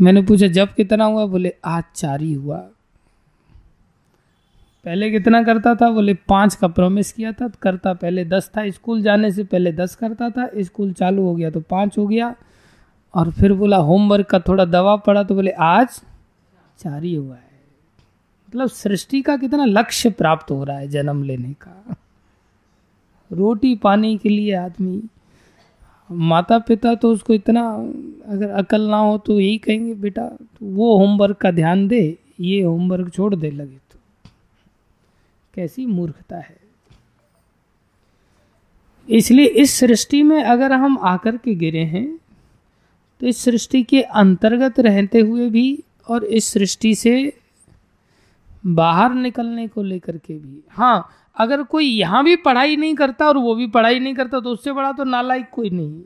मैंने पूछा, जब कितना हुआ? बोले, आज चार ही हुआ। पहले कितना करता था? बोले, पाँच का प्रॉमिस किया था, करता पहले दस था, स्कूल जाने से पहले दस करता था, स्कूल चालू हो गया तो पाँच हो गया। और फिर बोला होमवर्क का थोड़ा दबाव पड़ा तो बोले, आज चार ही हुआ है। मतलब सृष्टि का कितना लक्ष्य प्राप्त हो रहा है जन्म लेने का। रोटी पाने के लिए आदमी माता पिता तो उसको इतना, अगर अकल ना हो तो यही कहेंगे, बेटा तो वो होमवर्क का ध्यान दे, ये होमवर्क छोड़ दे, लगे तो। कैसी मूर्खता है। इसलिए इस सृष्टि में अगर हम आकर के गिरे हैं तो इस सृष्टि के अंतर्गत रहते हुए भी और इस सृष्टि से बाहर निकलने को लेकर के भी। हाँ अगर कोई यहाँ भी पढ़ाई नहीं करता और वो भी पढ़ाई नहीं करता तो उससे बड़ा तो नालायक कोई नहीं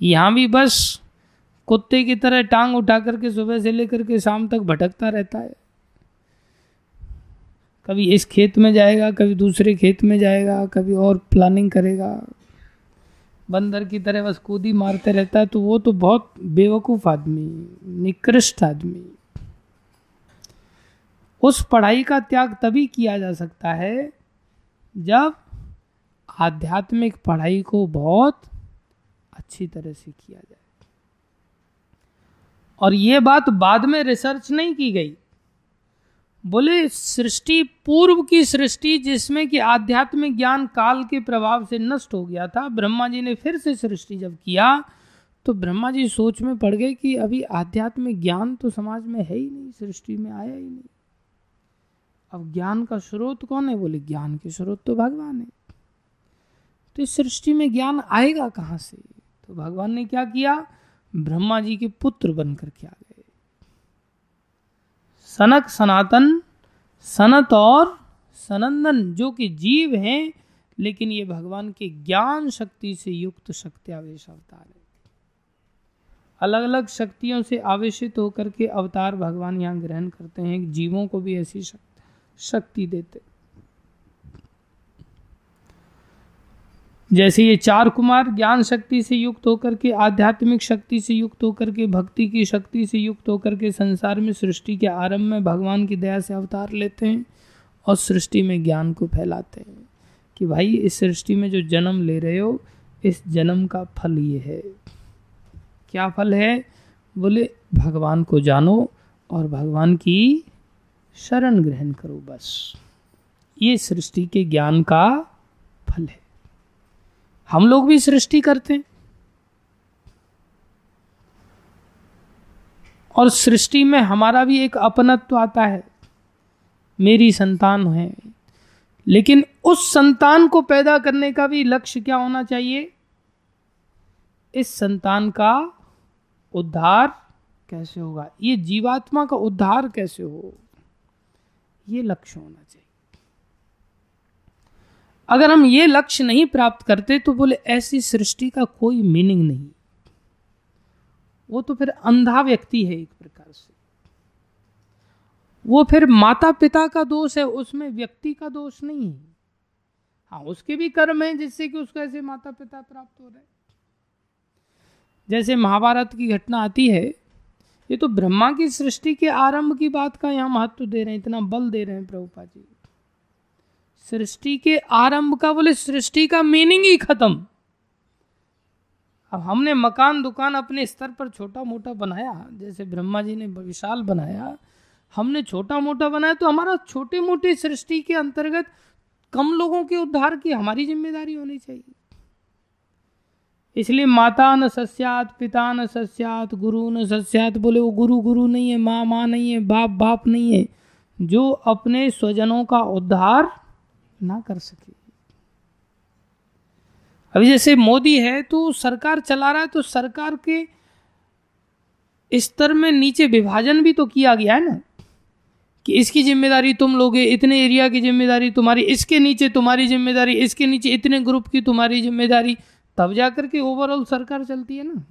यहाँ भी बस कुत्ते की तरह टांग उठा करके सुबह से लेकर के शाम तक भटकता रहता है। कभी इस खेत में जाएगा, कभी दूसरे खेत में जाएगा, कभी और प्लानिंग करेगा। बंदर की तरह बस कूदी मारते रहता है तो वो तो बहुत बेवकूफ़ आदमी, निकृष्ट आदमी। उस पढ़ाई का त्याग तभी किया जा सकता है जब आध्यात्मिक पढ़ाई को बहुत अच्छी तरह से किया जाए। और ये बात बाद में रिसर्च नहीं की गई। बोले, सृष्टि पूर्व की सृष्टि जिसमें कि आध्यात्मिक ज्ञान काल के प्रभाव से नष्ट हो गया था, ब्रह्मा जी ने फिर से सृष्टि जब किया तो ब्रह्मा जी सोच में पड़ गए कि अभी आध्यात्मिक ज्ञान तो समाज में है ही नहीं, सृष्टि में आया ही नहीं। अब ज्ञान का स्रोत कौन है? बोले, ज्ञान के स्रोत तो भगवान है। तो इस सृष्टि में ज्ञान आएगा कहाँ से? तो भगवान ने क्या किया? ब्रह्मा जी के पुत्र बनकर के आ गए। सनक सनातन, सनत और सनंदन, जो कि जीव हैं, लेकिन ये भगवान के ज्ञान शक्ति से युक्त शक्ति आवेश अवतार है। अलग अलग शक्तियों से आवेशित होकर के अवतार भगवान यहाँ ग्रहण करते हैं। जीवों को भी ऐसी शक्ति देते। जैसे ये चार कुमार ज्ञान शक्ति से युक्त होकर के, आध्यात्मिक शक्ति से युक्त होकर के, भक्ति की शक्ति से युक्त होकर के संसार में सृष्टि के आरंभ में भगवान की दया से अवतार लेते हैं और सृष्टि में ज्ञान को फैलाते हैं कि भाई, इस सृष्टि में जो जन्म ले रहे हो, इस जन्म का फल ये है। क्या फल है? बोले, भगवान को जानो और भगवान की शरण ग्रहण करो बस। ये सृष्टि के ज्ञान का फल है। हम लोग भी सृष्टि करते हैं। और सृष्टि में हमारा भी एक अपनत्व आता है। मेरी संतान है। लेकिन उस संतान को पैदा करने का भी लक्ष्य क्या होना चाहिए? इस संतान का उद्धार कैसे होगा? ये जीवात्मा का उद्धार कैसे हो? ये लक्ष्य होना चाहिए। अगर हम ये लक्ष्य नहीं प्राप्त करते तो बोले ऐसी सृष्टि का कोई मीनिंग नहीं। वो तो फिर अंधा व्यक्ति है एक प्रकार से। वो फिर माता पिता का दोष है, उसमें व्यक्ति का दोष नहीं है। हाँ उसके भी कर्म है जिससे कि उसको ऐसे माता पिता प्राप्त हो रहे जैसे महाभारत की घटना आती है ये तो ब्रह्मा की सृष्टि के आरंभ की बात का यहाँ महत्व दे रहे हैं, इतना बल दे रहे हैं प्रभुपा जी। सृष्टि के आरंभ का बोले, सृष्टि का मीनिंग ही खत्म। अब हमने मकान दुकान अपने स्तर पर छोटा मोटा बनाया, जैसे ब्रह्मा जी ने विशाल बनाया, हमने छोटा मोटा बनाया तो हमारा छोटे मोटे सृष्टि के अंतर्गत कम लोगों के उद्धार की हमारी ज़िम्मेदारी होनी चाहिए। इसलिए माता न सस्यात, पिता न सस्यात, गुरु न सस्यात बोले, वो गुरु गुरु नहीं है, माँ माँ नहीं है, बाप बाप नहीं है, जो अपने स्वजनों का उद्धार ना कर सके। अभी जैसे मोदी है तो सरकार चला रहा है तो सरकार के स्तर में नीचे विभाजन भी तो किया गया है ना, कि इसकी ज़िम्मेदारी तुम लोगे, इतने एरिया की ज़िम्मेदारी तुम्हारी, इसके नीचे तुम्हारी ज़िम्मेदारी, इसके नीचे इतने ग्रुप की तुम्हारी ज़िम्मेदारी तब जाकर के ओवरऑल सरकार चलती है ना।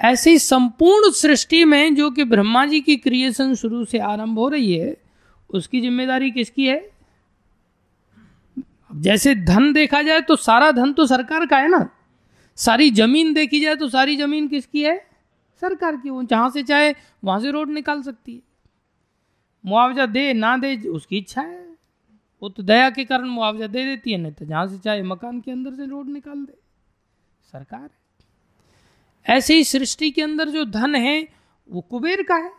ऐसी संपूर्ण सृष्टि में जो कि ब्रह्मा जी की क्रिएशन शुरू से आरंभ हो रही है, उसकी ज़िम्मेदारी किसकी है? जैसे धन देखा जाए तो सारा धन तो सरकार का है ना। सारी ज़मीन देखी जाए तो सारी ज़मीन किसकी है? सरकार की। वो जहाँ से चाहे, वहाँ से रोड निकाल सकती है। मुआवजा दे, ना दे, उसकी इच्छा है। वो तो दया के कारण मुआवजा दे देती है, नहीं तो जहाँ से चाहे मकान के अंदर से रोड निकाल दे। सरकार है। ऐसे ही सृष्टि के अंदर जो धन है, वो कुबेर का है।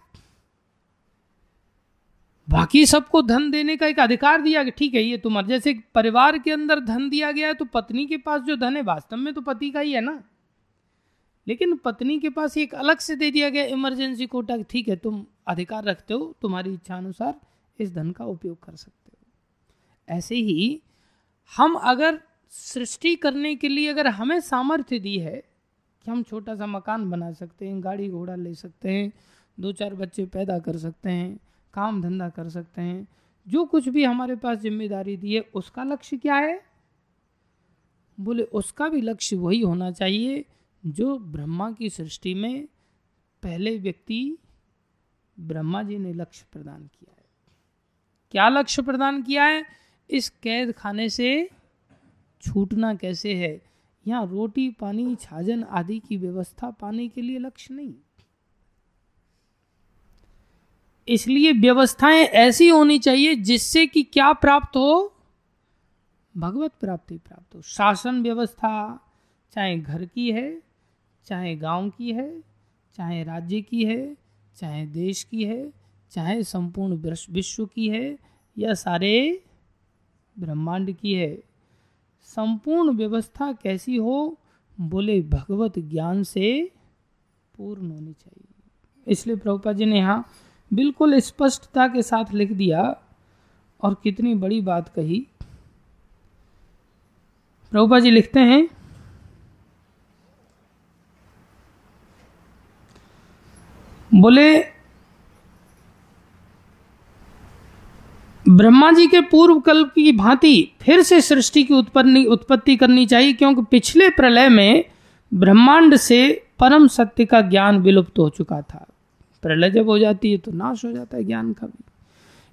बाकी सबको धन देने का एक अधिकार दिया गया, ठीक है, ये तुम्हारे जैसे परिवार के अंदर धन दिया गया है तो पत्नी के पास जो धन है, वास्तव में तो पति का ही है ना। लेकिन पत्नी के पास एक अलग से दे दिया गया इमरजेंसी कोटा, ठीक है, तुम अधिकार रखते हो, तुम्हारी इच्छा अनुसार इस धन का उपयोग कर सकते ऐसे ही हम अगर सृष्टि करने के लिए अगर हमें सामर्थ्य दी है कि हम छोटा सा मकान बना सकते हैं, गाड़ी घोड़ा ले सकते हैं, दो चार बच्चे पैदा कर सकते हैं, काम धंधा कर सकते हैं, जो कुछ भी हमारे पास ज़िम्मेदारी दी है, उसका लक्ष्य क्या है? बोले, उसका भी लक्ष्य वही होना चाहिए जो ब्रह्मा की सृष्टि में पहले व्यक्ति ब्रह्मा जी ने लक्ष्य प्रदान किया है। क्या लक्ष्य प्रदान किया है? इस कैद खाने से छूटना कैसे है? यहाँ रोटी, पानी, छाजन आदि की व्यवस्था पाने के लिए लक्ष्य नहीं। इसलिए व्यवस्थाएँ ऐसी होनी चाहिए जिससे कि क्या प्राप्त हो? भगवत प्राप्ति प्राप्त हो। शासन व्यवस्था चाहे घर की है, चाहे गाँव की है, चाहे राज्य की है, चाहे देश की है, चाहे संपूर्ण विश्व की है, या सारे ब्रह्मांड की है। संपूर्ण व्यवस्था कैसी हो, बोले, भगवत ज्ञान से पूर्ण होनी चाहिए। इसलिए प्रभुपा जी ने यहाँ बिल्कुल स्पष्टता के साथ लिख दिया और कितनी बड़ी बात कही। प्रभुपा जी लिखते हैं, बोले ब्रह्मा जी के पूर्व कल्प की भांति फिर से सृष्टि की उत्पत्ति उत्पत्ति करनी चाहिए, क्योंकि पिछले प्रलय में ब्रह्मांड से परम सत्य का ज्ञान विलुप्त हो चुका था। प्रलय जब हो जाती है तो नाश हो जाता है ज्ञान का भी।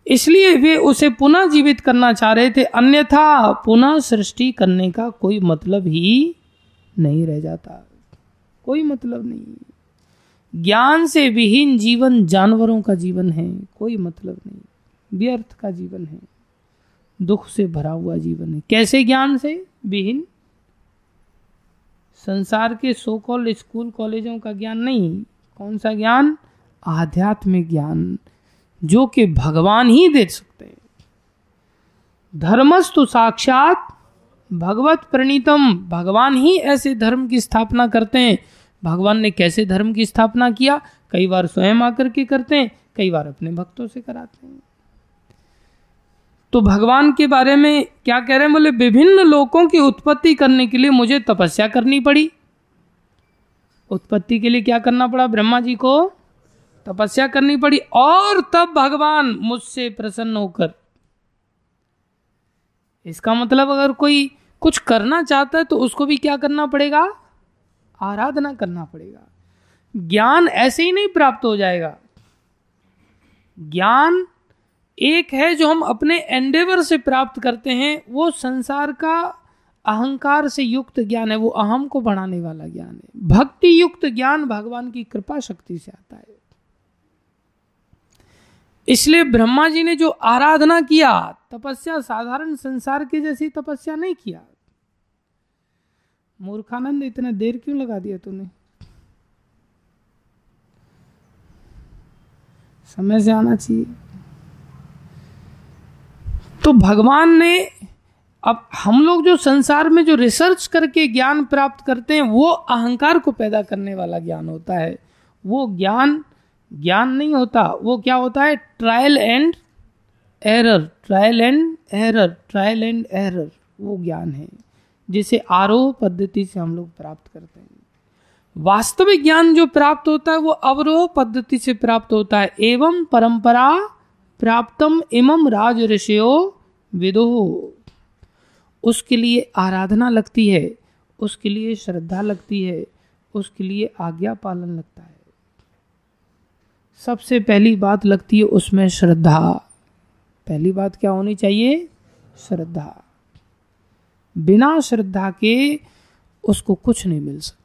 इसलिए वे उसे पुनः जीवित करना चाह रहे थे, अन्यथा पुनः सृष्टि करने का कोई मतलब ही नहीं रह जाता। कोई मतलब नहीं। ज्ञान से विहीन जीवन जानवरों का जीवन है, कोई मतलब नहीं। व्यर्थ का जीवन है। दुख से भरा हुआ जीवन है। कैसे ज्ञान से? विहीन। संसार के सो कॉल स्कूल कॉलेजों का ज्ञान नहीं। कौन सा ज्ञान? आध्यात्मिक ज्ञान, जो कि भगवान ही दे सकते हैं। धर्मस्तु साक्षात भगवत प्रणीतम। भगवान ही ऐसे धर्म की स्थापना करते हैं। भगवान ने कैसे धर्म की स्थापना किया? कई बार स्वयं आकर के करते हैं, कई बार अपने भक्तों से कराते हैं। तो भगवान के बारे में क्या कह रहे हैं? बोले, विभिन्न लोगों की उत्पत्ति करने के लिए मुझे तपस्या करनी पड़ी। उत्पत्ति के लिए क्या करना पड़ा? ब्रह्मा जी को तपस्या करनी पड़ी और तब भगवान मुझसे प्रसन्न होकर। इसका मतलब अगर कोई कुछ करना चाहता है तो उसको भी क्या करना पड़ेगा? आराधना करना पड़ेगा। ज्ञान ऐसे ही नहीं प्राप्त हो जाएगा। ज्ञान एक है जो हम अपने एंडेवर से प्राप्त करते हैं, वो संसार का अहंकार से युक्त ज्ञान है, वो अहम को बढ़ाने वाला ज्ञान है। भक्ति युक्त ज्ञान भगवान की कृपा शक्ति से आता है। इसलिए ब्रह्मा जी ने जो आराधना किया, तपस्या साधारण संसार के जैसी तपस्या नहीं किया। मूर्खानंद इतना देर क्यों लगा दिया तूने? समय से आना चाहिए। तो भगवान ने अब हम लोग जो संसार में जो रिसर्च करके ज्ञान प्राप्त करते हैं, वो अहंकार को पैदा करने वाला ज्ञान होता है। वो ज्ञान ज्ञान नहीं होता। वो क्या होता है? Trial and error trial and error trial and error वो ज्ञान है, जिसे आरोह पद्धति से हम लोग प्राप्त करते हैं। वास्तविक ज्ञान जो प्राप्त होता है, वो अवरोह पद्धति से प्राप्त होता है। एवं परंपरा प्राप्तम इमम राज ऋषियो विदो। उसके लिए आराधना लगती है, उसके लिए श्रद्धा लगती है, उसके लिए आज्ञा पालन लगता है। सबसे पहली बात लगती है उसमें श्रद्धा। पहली बात क्या होनी चाहिए? श्रद्धा। बिना श्रद्धा के उसको कुछ नहीं मिल सकता।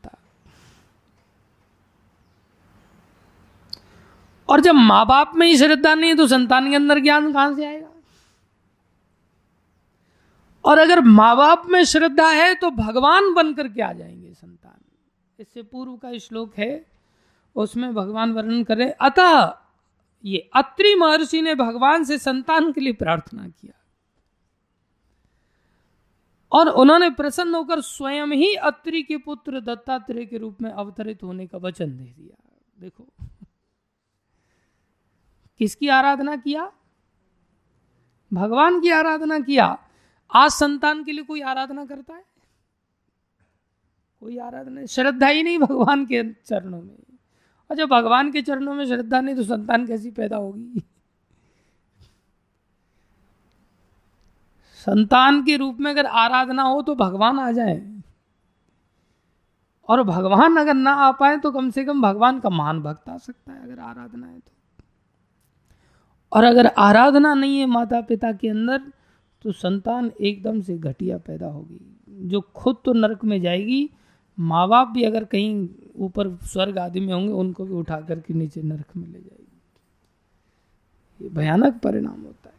और जब माँ बाप में ही श्रद्धा नहीं है तो संतान के अंदर ज्ञान कहाँ से आएगा? और अगर माँ बाप में श्रद्धा है तो भगवान बनकर के आ जाएँगे संतान। इससे पूर्व का श्लोक है, उसमें भगवान वर्णन करे अतः ये अत्रि महर्षि ने भगवान से संतान के लिए प्रार्थना किया। और उन्होंने प्रसन्न होकर स्वयं ही अत्रि के पुत्र दत्तात्रेय के रूप में अवतरित होने का वचन दे दिया। देखो किसकी आराधना किया? भगवान की आराधना किया। आज संतान के लिए कोई आराधना करता है? कोई आराधना श्रद्धा ही नहीं भगवान के चरणों में। और जब भगवान के चरणों में श्रद्धा नहीं तो संतान कैसी पैदा होगी? संतान के रूप में अगर आराधना हो तो भगवान आ जाए। और भगवान अगर ना आ पाए तो कम से कम भगवान का मान भक्त आ सकता है, अगर आराधना है तो। और अगर आराधना नहीं है माता पिता के अंदर तो संतान एकदम से घटिया पैदा होगी। जो खुद तो नरक में जाएगी माँ बाप भी अगर कहीं ऊपर स्वर्ग आदि में होंगे, उनको भी उठा करके नीचे नरक में ले जाएगी। ये भयानक परिणाम होता है।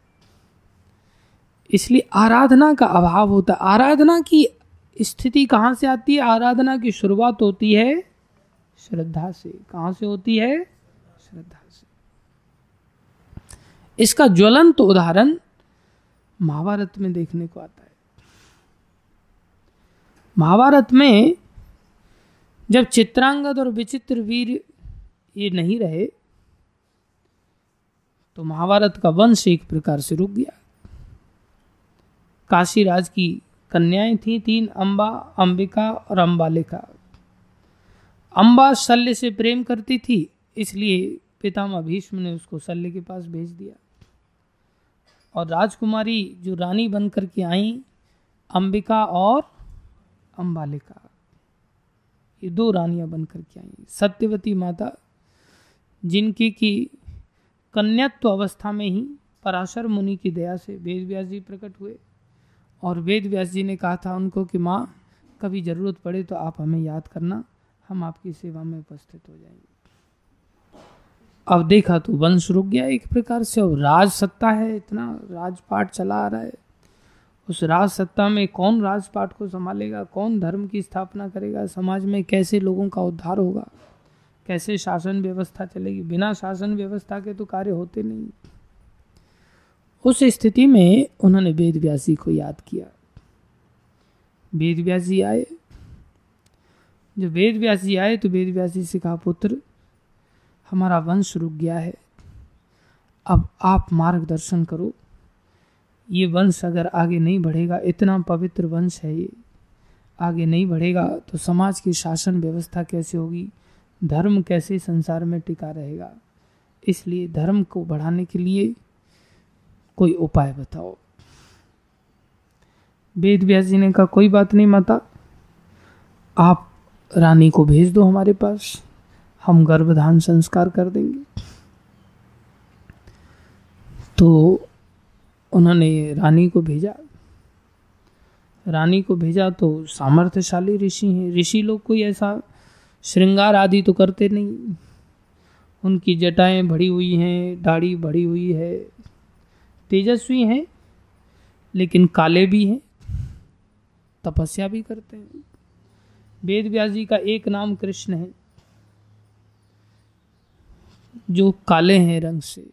इसलिए आराधना का अभाव होता है। आराधना की स्थिति कहाँ से आती है? आराधना की शुरुआत होती है श्रद्धा से। कहाँ से होती है? श्रद्धा से। इसका ज्वलंत उदाहरण महाभारत में देखने को आता है। महाभारत में जब चित्रांगद और विचित्र वीर ये नहीं रहे तो महाभारत का वंश एक प्रकार से रुक गया। काशी राज की कन्याएँ थी तीन, अंबा, अंबिका और अंबालिका। अंबा शल्य से प्रेम करती थी, इसलिए पितामह भीष्म ने उसको शल्य के पास भेज दिया। और राजकुमारी जो रानी बनकर के आई, अंबिका और अंबालिका। ये दो रानियाँ बनकर के आई, सत्यवती माता, जिनकी की कन्यात्व अवस्था में ही पराशर मुनि की दया से वेद व्यास जी प्रकट हुए। और वेद व्यास जी ने कहा था उनको कि माँ, कभी ज़रूरत पड़े तो आप हमें याद करना, हम आपकी सेवा में उपस्थित हो जाएँगे। अब देखा तो वंश रुक गया एक प्रकार से, अब राज सत्ता है, इतना राजपाट चला आ रहा है। उस राज सत्ता में कौन राजपाट को संभालेगा, कौन धर्म की स्थापना करेगा, समाज में कैसे लोगों का उद्धार होगा? कैसे शासन व्यवस्था चलेगी? बिना शासन व्यवस्था के तो कार्य होते नहीं। उस स्थिति में उन्होंने वेद व्यासी को याद किया। वेद व्यासी आए। जब वेद व्यासी आए तो वेद व्यासी से कहा, पुत्र हमारा वंश रुक गया है। अब आप मार्गदर्शन करो। ये वंश अगर आगे नहीं बढ़ेगा, इतना पवित्र वंश है ये। आगे नहीं बढ़ेगा तो समाज की शासन व्यवस्था कैसे होगी? धर्म कैसे संसार में टिका रहेगा? इसलिए धर्म को बढ़ाने के लिए कोई उपाय बताओ। वेद व्यास जी ने कहा, कोई बात नहीं माता। आप रानी को भेज दो हमारे पास। हम गर्भधान संस्कार कर देंगे। तो उन्होंने रानी को भेजा। रानी को भेजा तो सामर्थ्यशाली ऋषि हैं। ऋषि लोग कोई ऐसा श्रृंगार आदि तो करते नहीं। उनकी जटाएँ बढ़ी हुई हैं, दाढ़ी बढ़ी हुई है। तेजस्वी हैं, लेकिन काले भी हैं। तपस्या भी करते हैं। वेद व्यास जी का एक नाम कृष्ण है। जो काले हैं रंग से।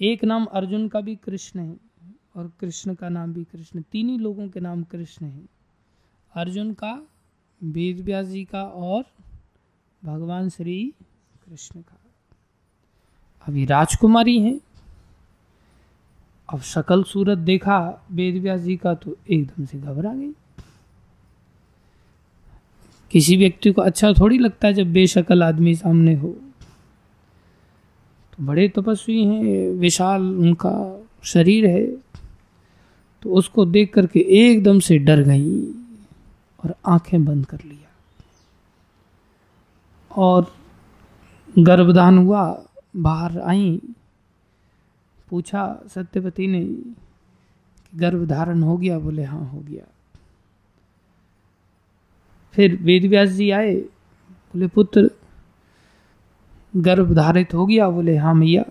एक नाम अर्जुन का भी कृष्ण है और कृष्ण का नाम भी कृष्ण तीन ही लोगों के नाम कृष्ण है। अर्जुन का वेद व्यास जी का और भगवान श्री कृष्ण का। अभी राजकुमारी हैं। अब शकल सूरत देखा वेद व्यास जी का तो एकदम से घबरा गई। किसी व्यक्ति को अच्छा थोड़ी लगता है जब बेशकल आदमी सामने हो। बड़े तपस्वी हैं, विशाल उनका शरीर है तो उसको देख करके एकदम से डर गई और आँखें बंद कर लिया। और गर्भदान हुआ, बाहर आई, पूछा, सत्यपति ने गर्भ धारण हो गया? बोले हाँ हो गया। फिर वेद व्यास जी आए, बोले, पुत्र गर्भ धारित हो गया बोले हाँ मैया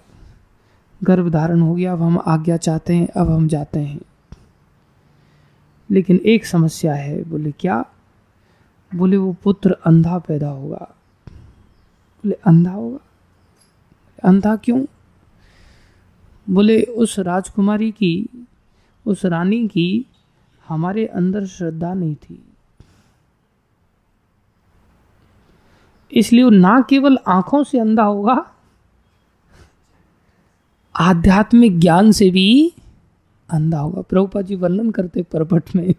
गर्भ धारण हो गया, अब हम आज्ञा चाहते हैं, अब हम जाते हैं। लेकिन एक समस्या है, बोले, क्या? बोले, वो पुत्र अंधा पैदा होगा। बोले, अंधा होगा? अंधा क्यों? बोले, उस राजकुमारी की, उस रानी की हमारे अंदर श्रद्धा नहीं थी। इसलिए वो ना केवल आँखों से अंधा होगा, आध्यात्मिक ज्ञान से भी अंधा होगा। प्रभुपा जी वर्णन करते परपट में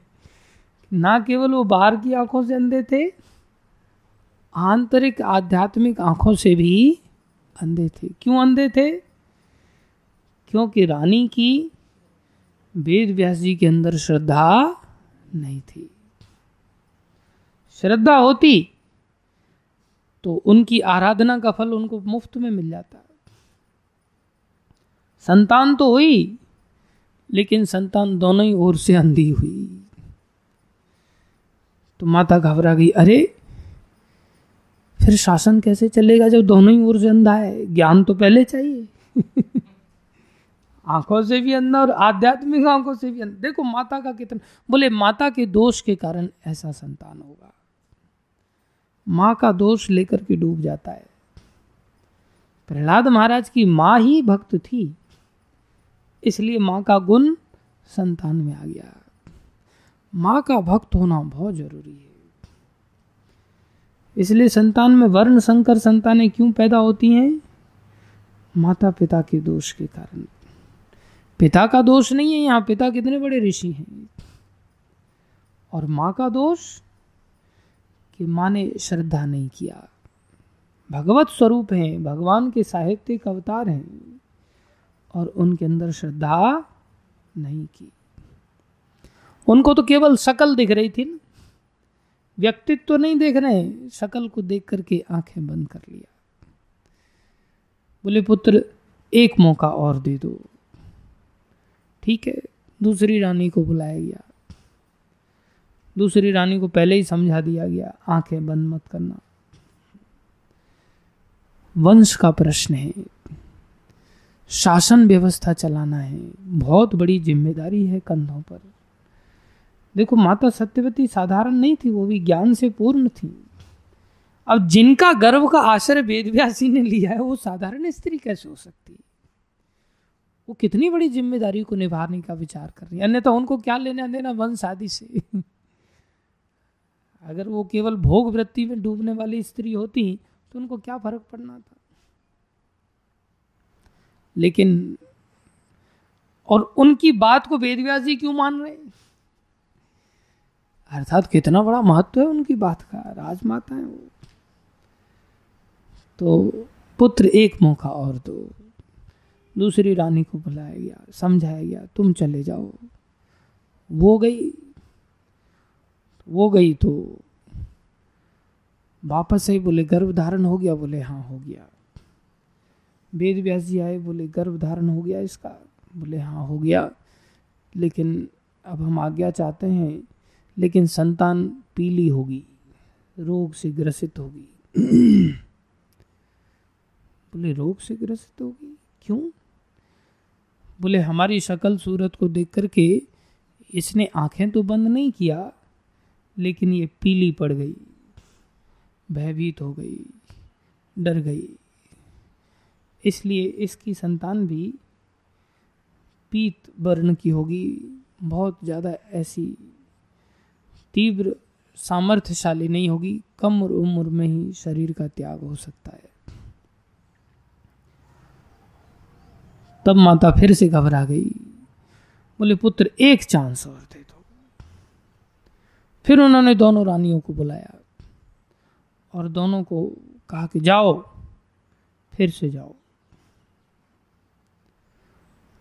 ना केवल वो बाहर की आँखों से अंधे थे, आंतरिक आध्यात्मिक आँखों से भी अंधे थे। क्यों अंधे थे? क्योंकि रानी की वेद व्यास जी के अंदर श्रद्धा नहीं थी। श्रद्धा होती तो उनकी आराधना का फल उनको मुफ़्त में मिल जाता है। संतान तो हुई, लेकिन संतान दोनों ही ओर से अंधी हुई। तो माता घबरा गई, अरे, फिर शासन कैसे चलेगा जब दोनों ही ओर से अंधा है? ज्ञान तो पहले चाहिए। [laughs] आँखों से भी अंधा और आध्यात्मिक आँखों से भी अंधा। देखो, माता का कितना, बोले, माता के दोष के कारण ऐसा संतान होगा। माँ का दोष लेकर के डूब जाता है। प्रहलाद महाराज की माँ ही भक्त थी, इसलिए माँ का गुण संतान में आ गया। माँ का भक्त होना बहुत ज़रूरी है। इसलिए संतान में वर्ण संकर संतानें क्यों पैदा होती हैं? माता पिता के दोष के कारण। पिता का दोष नहीं है, यहाँ पिता कितने बड़े ऋषि हैं। और माँ का दोष कि माँ ने श्रद्धा नहीं किया। भगवत स्वरूप हैं, भगवान के साहित्यिक अवतार हैं, और उनके अंदर श्रद्धा नहीं की। उनको तो केवल शकल दिख रही थी ना। व्यक्तित्व तो नहीं देख रहे शकल को देख करके आँखें बंद कर लिया। बोले, पुत्र, एक मौका और दे दो। ठीक है, दूसरी रानी को बुलाया गया। दूसरी रानी को पहले ही समझा दिया गया, आँखें बंद मत करना। वंश का प्रश्न है, शासन व्यवस्था चलाना है, बहुत बड़ी ज़िम्मेदारी है कंधों पर। देखो, माता सत्यवती साधारण नहीं थी, वो भी ज्ञान से पूर्ण थी। अब जिनका गर्व का आश्रय वेदव्यासी ने लिया है, वो साधारण स्त्री कैसे हो सकती है? वो कितनी बड़ी ज़िम्मेदारी को निभाने का विचार कर रही है। अन्यथा उनको क्या लेना देना वंश आदि से? अगर वो केवल भोग वृत्ति में डूबने वाली स्त्री होती तो उनको क्या फ़र्क पड़ना था? लेकिन, और उनकी बात को वेदव्यास जी क्यों मान रहे? अर्थात कितना बड़ा महत्व है उनकी बात का, राजमाता है वो। तो पुत्र एक मौका और दो। दूसरी रानी को बुलाया गया, समझाया गया, तुम चले जाओ। वो गई वो गई तो वापस आई बोले गर्भ धारण हो गया, बोले हाँ हो गया। वेद व्यास जी आए, बोले गर्भ धारण हो गया इसका। बोले हाँ हो गया। लेकिन अब हम आज्ञा चाहते हैं, लेकिन संतान पीली होगी, रोग से ग्रसित होगी। बोले, रोग से ग्रसित होगी? क्यों? बोले, हमारी शक्ल सूरत को देख करके इसने आँखें तो बंद नहीं किया लेकिन ये पीली पड़ गई, भयभीत हो गई, डर गई। इसलिए इसकी संतान भी पीत वर्ण की होगी। बहुत ज़्यादा ऐसी तीव्र सामर्थ्यशाली नहीं होगी। कम उम्र में ही शरीर का त्याग हो सकता है। तब माता फिर से घबरा गई। बोले, पुत्र, एक चांस और दे। फिर उन्होंने दोनों रानियों को बुलाया और दोनों को कहा कि जाओ, फिर से जाओ।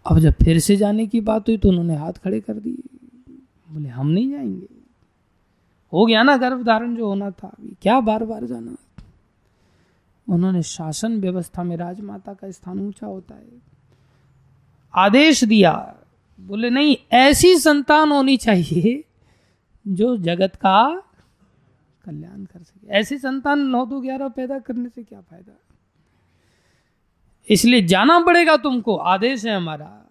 अब जब फिर से जाने की बात हुई तो उन्होंने हाथ खड़े कर दिए। बोले, हम नहीं जाएँगे। हो गया ना गर्भ धारण जो होना था, अभी क्या बार बार जाना? उन्होंने शासन व्यवस्था में राजमाता का स्थान ऊँचा होता है। आदेश दिया। बोले, नहीं, ऐसी संतान होनी चाहिए जो जगत का कल्याण कर सके। ऐसी संतान नौ दो ग्यारह पैदा करने से क्या फ़ायदा? इसलिए जाना पड़ेगा तुमको, आदेश है हमारा।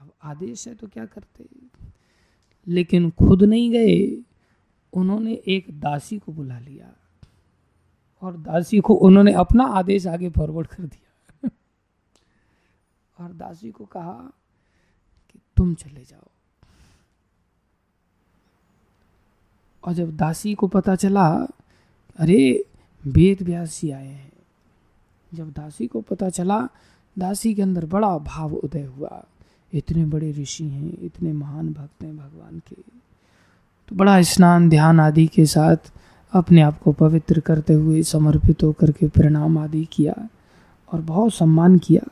अब आदेश है तो क्या करते? लेकिन खुद नहीं गए, उन्होंने एक दासी को बुला लिया। और दासी को उन्होंने अपना आदेश आगे फॉरवर्ड कर दिया। [laughs] और दासी को कहा कि तुम चले जाओ। और जब दासी को पता चला, अरे वेद व्यास जी आए हैं। जब दासी को पता चला, दासी के अंदर बड़ा भाव उदय हुआ। इतने बड़े ऋषि हैं, इतने महान भक्त हैं भगवान के। तो बड़ा स्नान, ध्यान आदि के साथ अपने आप को पवित्र करते हुए समर्पित होकर के प्रणाम आदि किया और बहुत सम्मान किया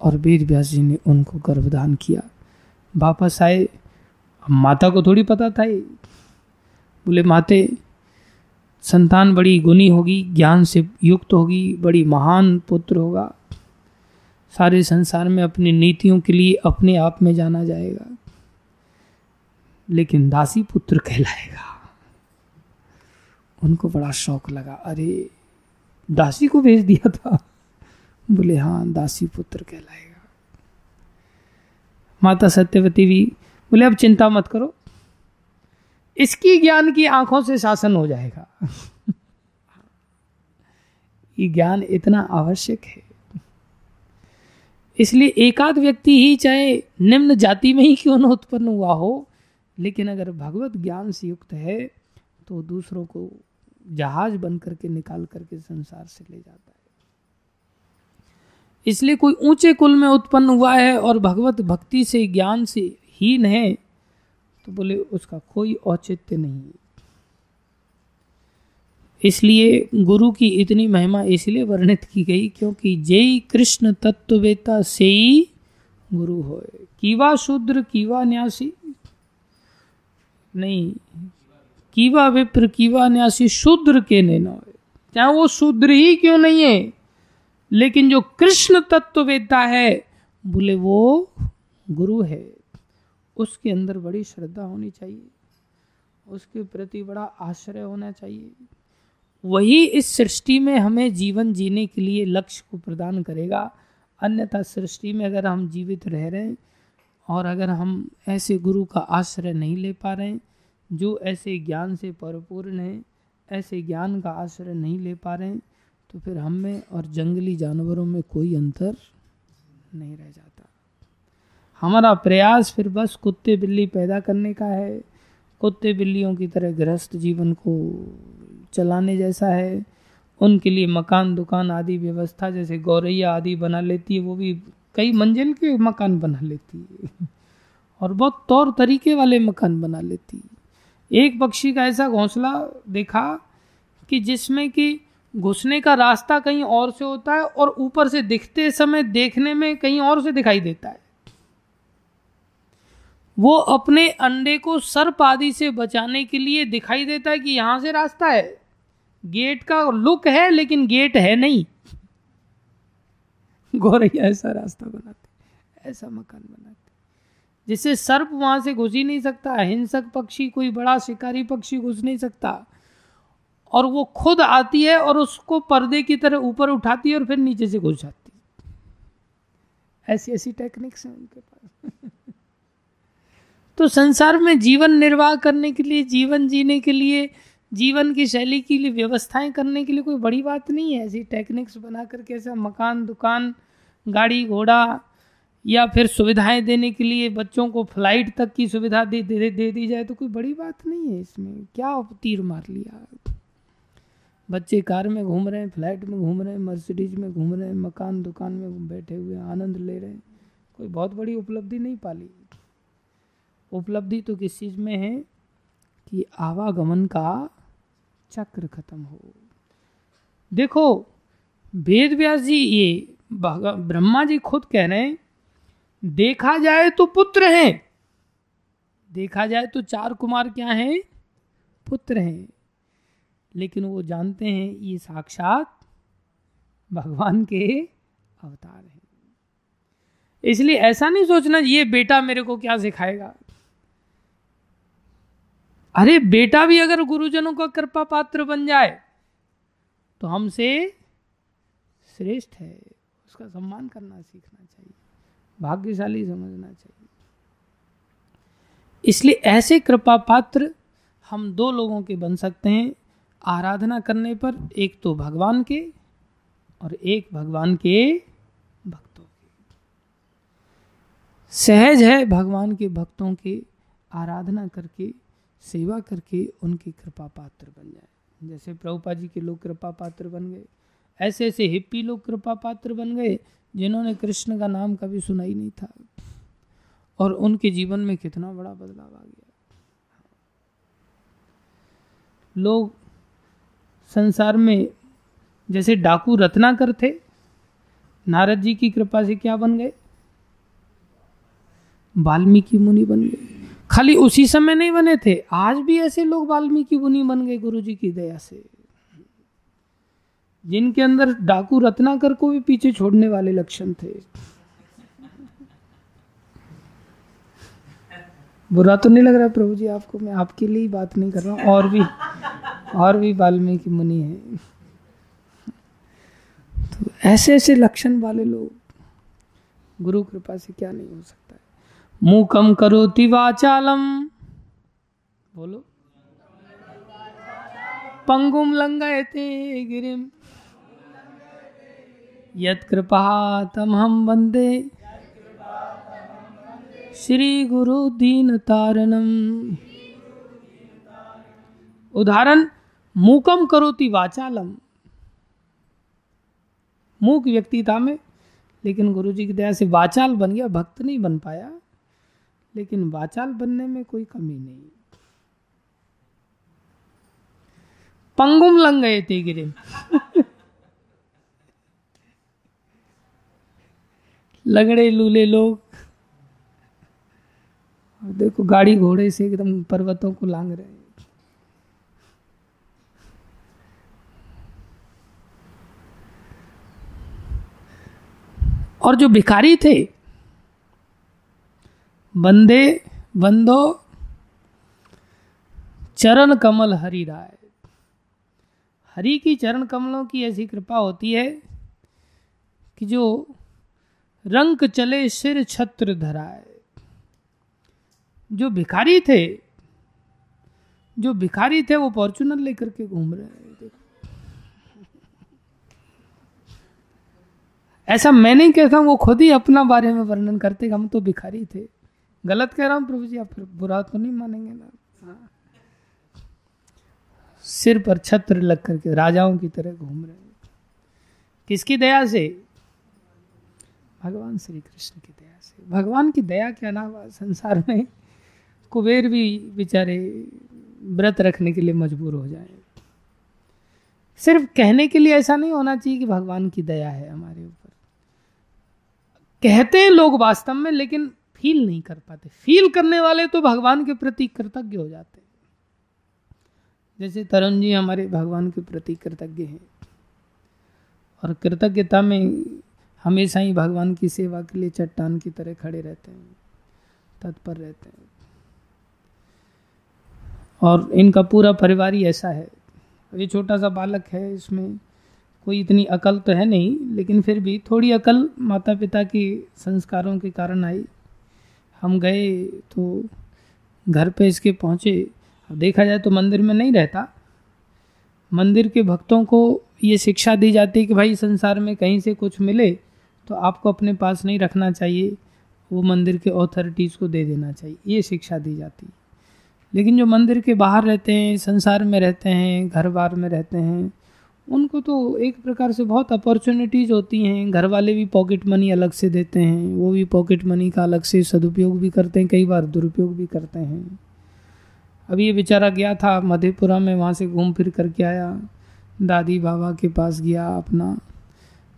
और वेद व्यास जी ने उनको गर्भदान किया। वापस आए। माता को थोड़ी पता था बोले माते संतान बड़ी गुनी होगी, ज्ञान से युक्त होगी, बड़ी महान पुत्र होगा। सारे संसार में अपनी नीतियों के लिए अपने आप में जाना जाएगा, लेकिन दासी पुत्र कहलाएगा। उनको बड़ा शौक लगा। अरे, दासी को भेज दिया था। बोले हाँ दासी पुत्र कहलाएगा। माता सत्यवती भी बोले, अब चिंता मत करो। इसकी ज्ञान की आँखों से शासन हो जाएगा। ये ज्ञान इतना आवश्यक है। इसलिए एकाध व्यक्ति ही चाहे निम्न जाति में ही क्यों न उत्पन्न हुआ हो, लेकिन अगर भगवत ज्ञान से युक्त है तो दूसरों को जहाज़ बन करके निकाल करके संसार से ले जाता है। इसलिए कोई ऊँचे कुल में उत्पन्न हुआ है और भगवत भक्ति से ज्ञान से हीन है तो बोले, उसका कोई औचित्य नहीं इसलिए गुरु की इतनी महिमा इसलिए वर्णित की गई क्योंकि जय कृष्ण तत्ववेता से ही गुरु हो कीवा शूद्र, कीवा न्यासी, नहीं, कीवा विप्र, कीवा न्यासी शूद्र के ने न चाहे वो शूद्र ही क्यों नहीं है, लेकिन जो कृष्ण तत्ववेता है, बोले वो गुरु है। उसके अंदर बड़ी श्रद्धा होनी चाहिए। उसके प्रति बड़ा आश्रय होना चाहिए। वही इस सृष्टि में हमें जीवन जीने के लिए लक्ष्य को प्रदान करेगा। अन्यथा सृष्टि में अगर हम जीवित रह रहे हैं और अगर हम ऐसे गुरु का आश्रय नहीं ले पा रहे हैं, जो ऐसे ज्ञान से परिपूर्ण है, ऐसे ज्ञान का आश्रय नहीं ले पा रहे हैं तो फिर हम में और जंगली जानवरों में कोई अंतर नहीं रह जाता। हमारा प्रयास फिर बस कुत्ते बिल्ली पैदा करने का है। कुत्ते बिल्लियों की तरह गृहस्थ जीवन को चलाने जैसा है। उनके लिए मकान, दुकान आदि व्यवस्था जैसे गौरैया आदि बना लेती है, वो भी कई मंजिल के मकान बना लेती है। और बहुत तौर तरीके वाले मकान बना लेती है। एक पक्षी का ऐसा घोंसला देखा कि जिसमें कि घुसने का रास्ता कहीं और से होता है और ऊपर से दिखते समय देखने में कहीं और से दिखाई देता है। वो अपने अंडे को सर्प आदि से बचाने के लिए दिखाई देता है कि यहाँ से रास्ता है। गेट का लुक है, लेकिन गेट है नहीं। [laughs] गौरैया ऐसा रास्ता बनाते ऐसा मकान बनाते जिससे सर्प वहाँ से घुस ही नहीं सकता हिंसक पक्षी, कोई बड़ा शिकारी पक्षी घुस नहीं सकता। और वो खुद आती है और उसको पर्दे की तरह ऊपर उठाती है और फिर नीचे से घुस जाती है। ऐसी ऐसी टेक्निक्स हैं उनके पास। [laughs] तो संसार में जीवन निर्वाह करने के लिए जीवन जीने के लिए जीवन की शैली के लिए व्यवस्थाएँ करने के लिए कोई बड़ी बात नहीं है। ऐसी टेक्निक्स बना करके ऐसा मकान दुकान गाड़ी घोड़ा या फिर सुविधाएँ देने के लिए बच्चों को फ़्लाइट तक की सुविधा दे दे, दे दी जाए तो कोई बड़ी बात नहीं है इसमें। क्या तीर मार लिया? बच्चे कार में घूम रहे हैं फ़्लाइट में घूम रहे हैं मर्सिडीज में घूम रहे हैं मकान दुकान में बैठे हुए आनंद ले रहे हैं। कोई बहुत बड़ी उपलब्धि नहीं पाली। उपलब्धि तो किस चीज़ में है? कि आवागमन का चक्र खत्म हो। देखो, वेद व्यास जी, ये ब्रह्मा जी खुद कह रहे हैं, देखा जाए तो पुत्र हैं। देखा जाए तो चार कुमार क्या हैं? पुत्र हैं। लेकिन वो जानते हैं, ये साक्षात भगवान के अवतार हैं। इसलिए ऐसा नहीं सोचना, ये बेटा मेरे को क्या सिखाएगा? अरे बेटा भी अगर गुरुजनों का कृपा पात्र बन जाए तो हमसे श्रेष्ठ है। उसका सम्मान करना सीखना चाहिए, भाग्यशाली समझना चाहिए। इसलिए ऐसे कृपा पात्र हम दो लोगों के बन सकते हैं, आराधना करने पर, एक तो भगवान के और एक भगवान के भक्तों के। सहज है भगवान के भक्तों के आराधना करके सेवा करके उनकी कृपा पात्र बन जाए। जैसे प्रभुपा जी के लोग कृपा पात्र बन गए, ऐसे ऐसे हिप्पी लोग कृपा पात्र बन गए, जिन्होंने कृष्ण का नाम कभी सुना ही नहीं था। और उनके जीवन में कितना बड़ा बदलाव आ गया। लोग संसार में जैसे डाकू रत्नाकर थे, नारद जी की कृपा से क्या बन गए? वाल्मीकि मुनि बन गए। खाली उसी समय नहीं बने थे। आज भी ऐसे लोग वाल्मीकि मुनि बन गए गुरु जी की दया से। जिनके अंदर डाकू रत्नाकर को भी पीछे छोड़ने वाले लक्षण थे। बुरा तो नहीं लग रहा प्रभु जी आपको? मैं आपके लिए ही बात नहीं कर रहा हूँ। और भी और भी वाल्मीकि मुनि है। तो ऐसे ऐसे लक्षण वाले लोग गुरु कृपा से क्या नहीं हो सकता है? मुकम करो वाचालम। बोलो। पंगुम लंगयते गिरिम। यत कृपा तम हम वंदे श्री गुरु दीन तारणम उदाहरण मूकम करोति वाचालम। मूक व्यक्ति था में, लेकिन गुरु जी की दया से वाचाल बन गया, भक्त नहीं बन पाया। लेकिन वाचाल बनने में कोई कमी नहीं। पंगुम लंग गए थे गिरे। [laughs] लगड़े लूले लोग। देखो गाड़ी घोड़े से एकदम पर्वतों को लांग रहे और जो भिखारी थे बंदे, बंदो, चरण कमल हरि राय। हरि की चरण कमलों की ऐसी कृपा होती है कि जो रंग चले सिर छत्र धराए। जो भिखारी थे, जो भिखारी थे वो फॉर्चुनर लेकर के घूम रहे हैं। ऐसा मैं नहीं कहता, वो खुद ही अपना बारे में वर्णन करते हम तो भिखारी थे। गलत कह रहा हूँ प्रभु जी, आप बुरा तो नहीं मानेंगे ना। सिर पर छत्र लग करके राजाओं की तरह घूम रहे किसकी दया से? भगवान श्री कृष्ण की दया से। भगवान की दया के अलावा संसार में कुबेर भी बेचारे व्रत रखने के लिए मजबूर हो जाए। सिर्फ़ कहने के लिए ऐसा नहीं होना चाहिए कि भगवान की दया है हमारे ऊपर। कहते हैं लोग वास्तव में, लेकिन फील नहीं कर पाते। फील करने वाले तो भगवान के प्रति कृतज्ञ हो जाते जैसे तरुण जी हमारे भगवान के प्रति कृतज्ञ हैं। और कृतज्ञता में हमेशा ही भगवान की सेवा के लिए चट्टान की तरह खड़े रहते हैं, तत्पर रहते हैं। और इनका पूरा परिवार ही ऐसा है। ये छोटा सा बालक है, इसमें कोई इतनी अकल तो है नहीं, लेकिन फिर भी थोड़ी अकल माता पिता के संस्कारों के कारण आई। हम गए तो घर पे इसके पहुँचे। देखा जाए तो मंदिर में नहीं रहता। मंदिर के भक्तों को ये शिक्षा दी जाती है कि भाई, संसार में कहीं से कुछ मिले तो आपको अपने पास नहीं रखना चाहिए। वो मंदिर के अथॉरिटीज़ को दे देना चाहिए। ये शिक्षा दी जाती है। लेकिन जो मंदिर के बाहर रहते हैं, संसार में रहते हैं घर बार में रहते हैं उनको तो एक प्रकार से बहुत अपॉर्चुनिटीज़ होती हैं। घर वाले भी पॉकेट मनी अलग से देते हैं। वो भी पॉकेट मनी का अलग से सदुपयोग भी करते हैं, कई बार दुरुपयोग भी करते हैं। अभी ये बेचारा गया था मधेपुरा में, वहाँ से घूम फिर करके आया। दादी बाबा के पास गया अपना।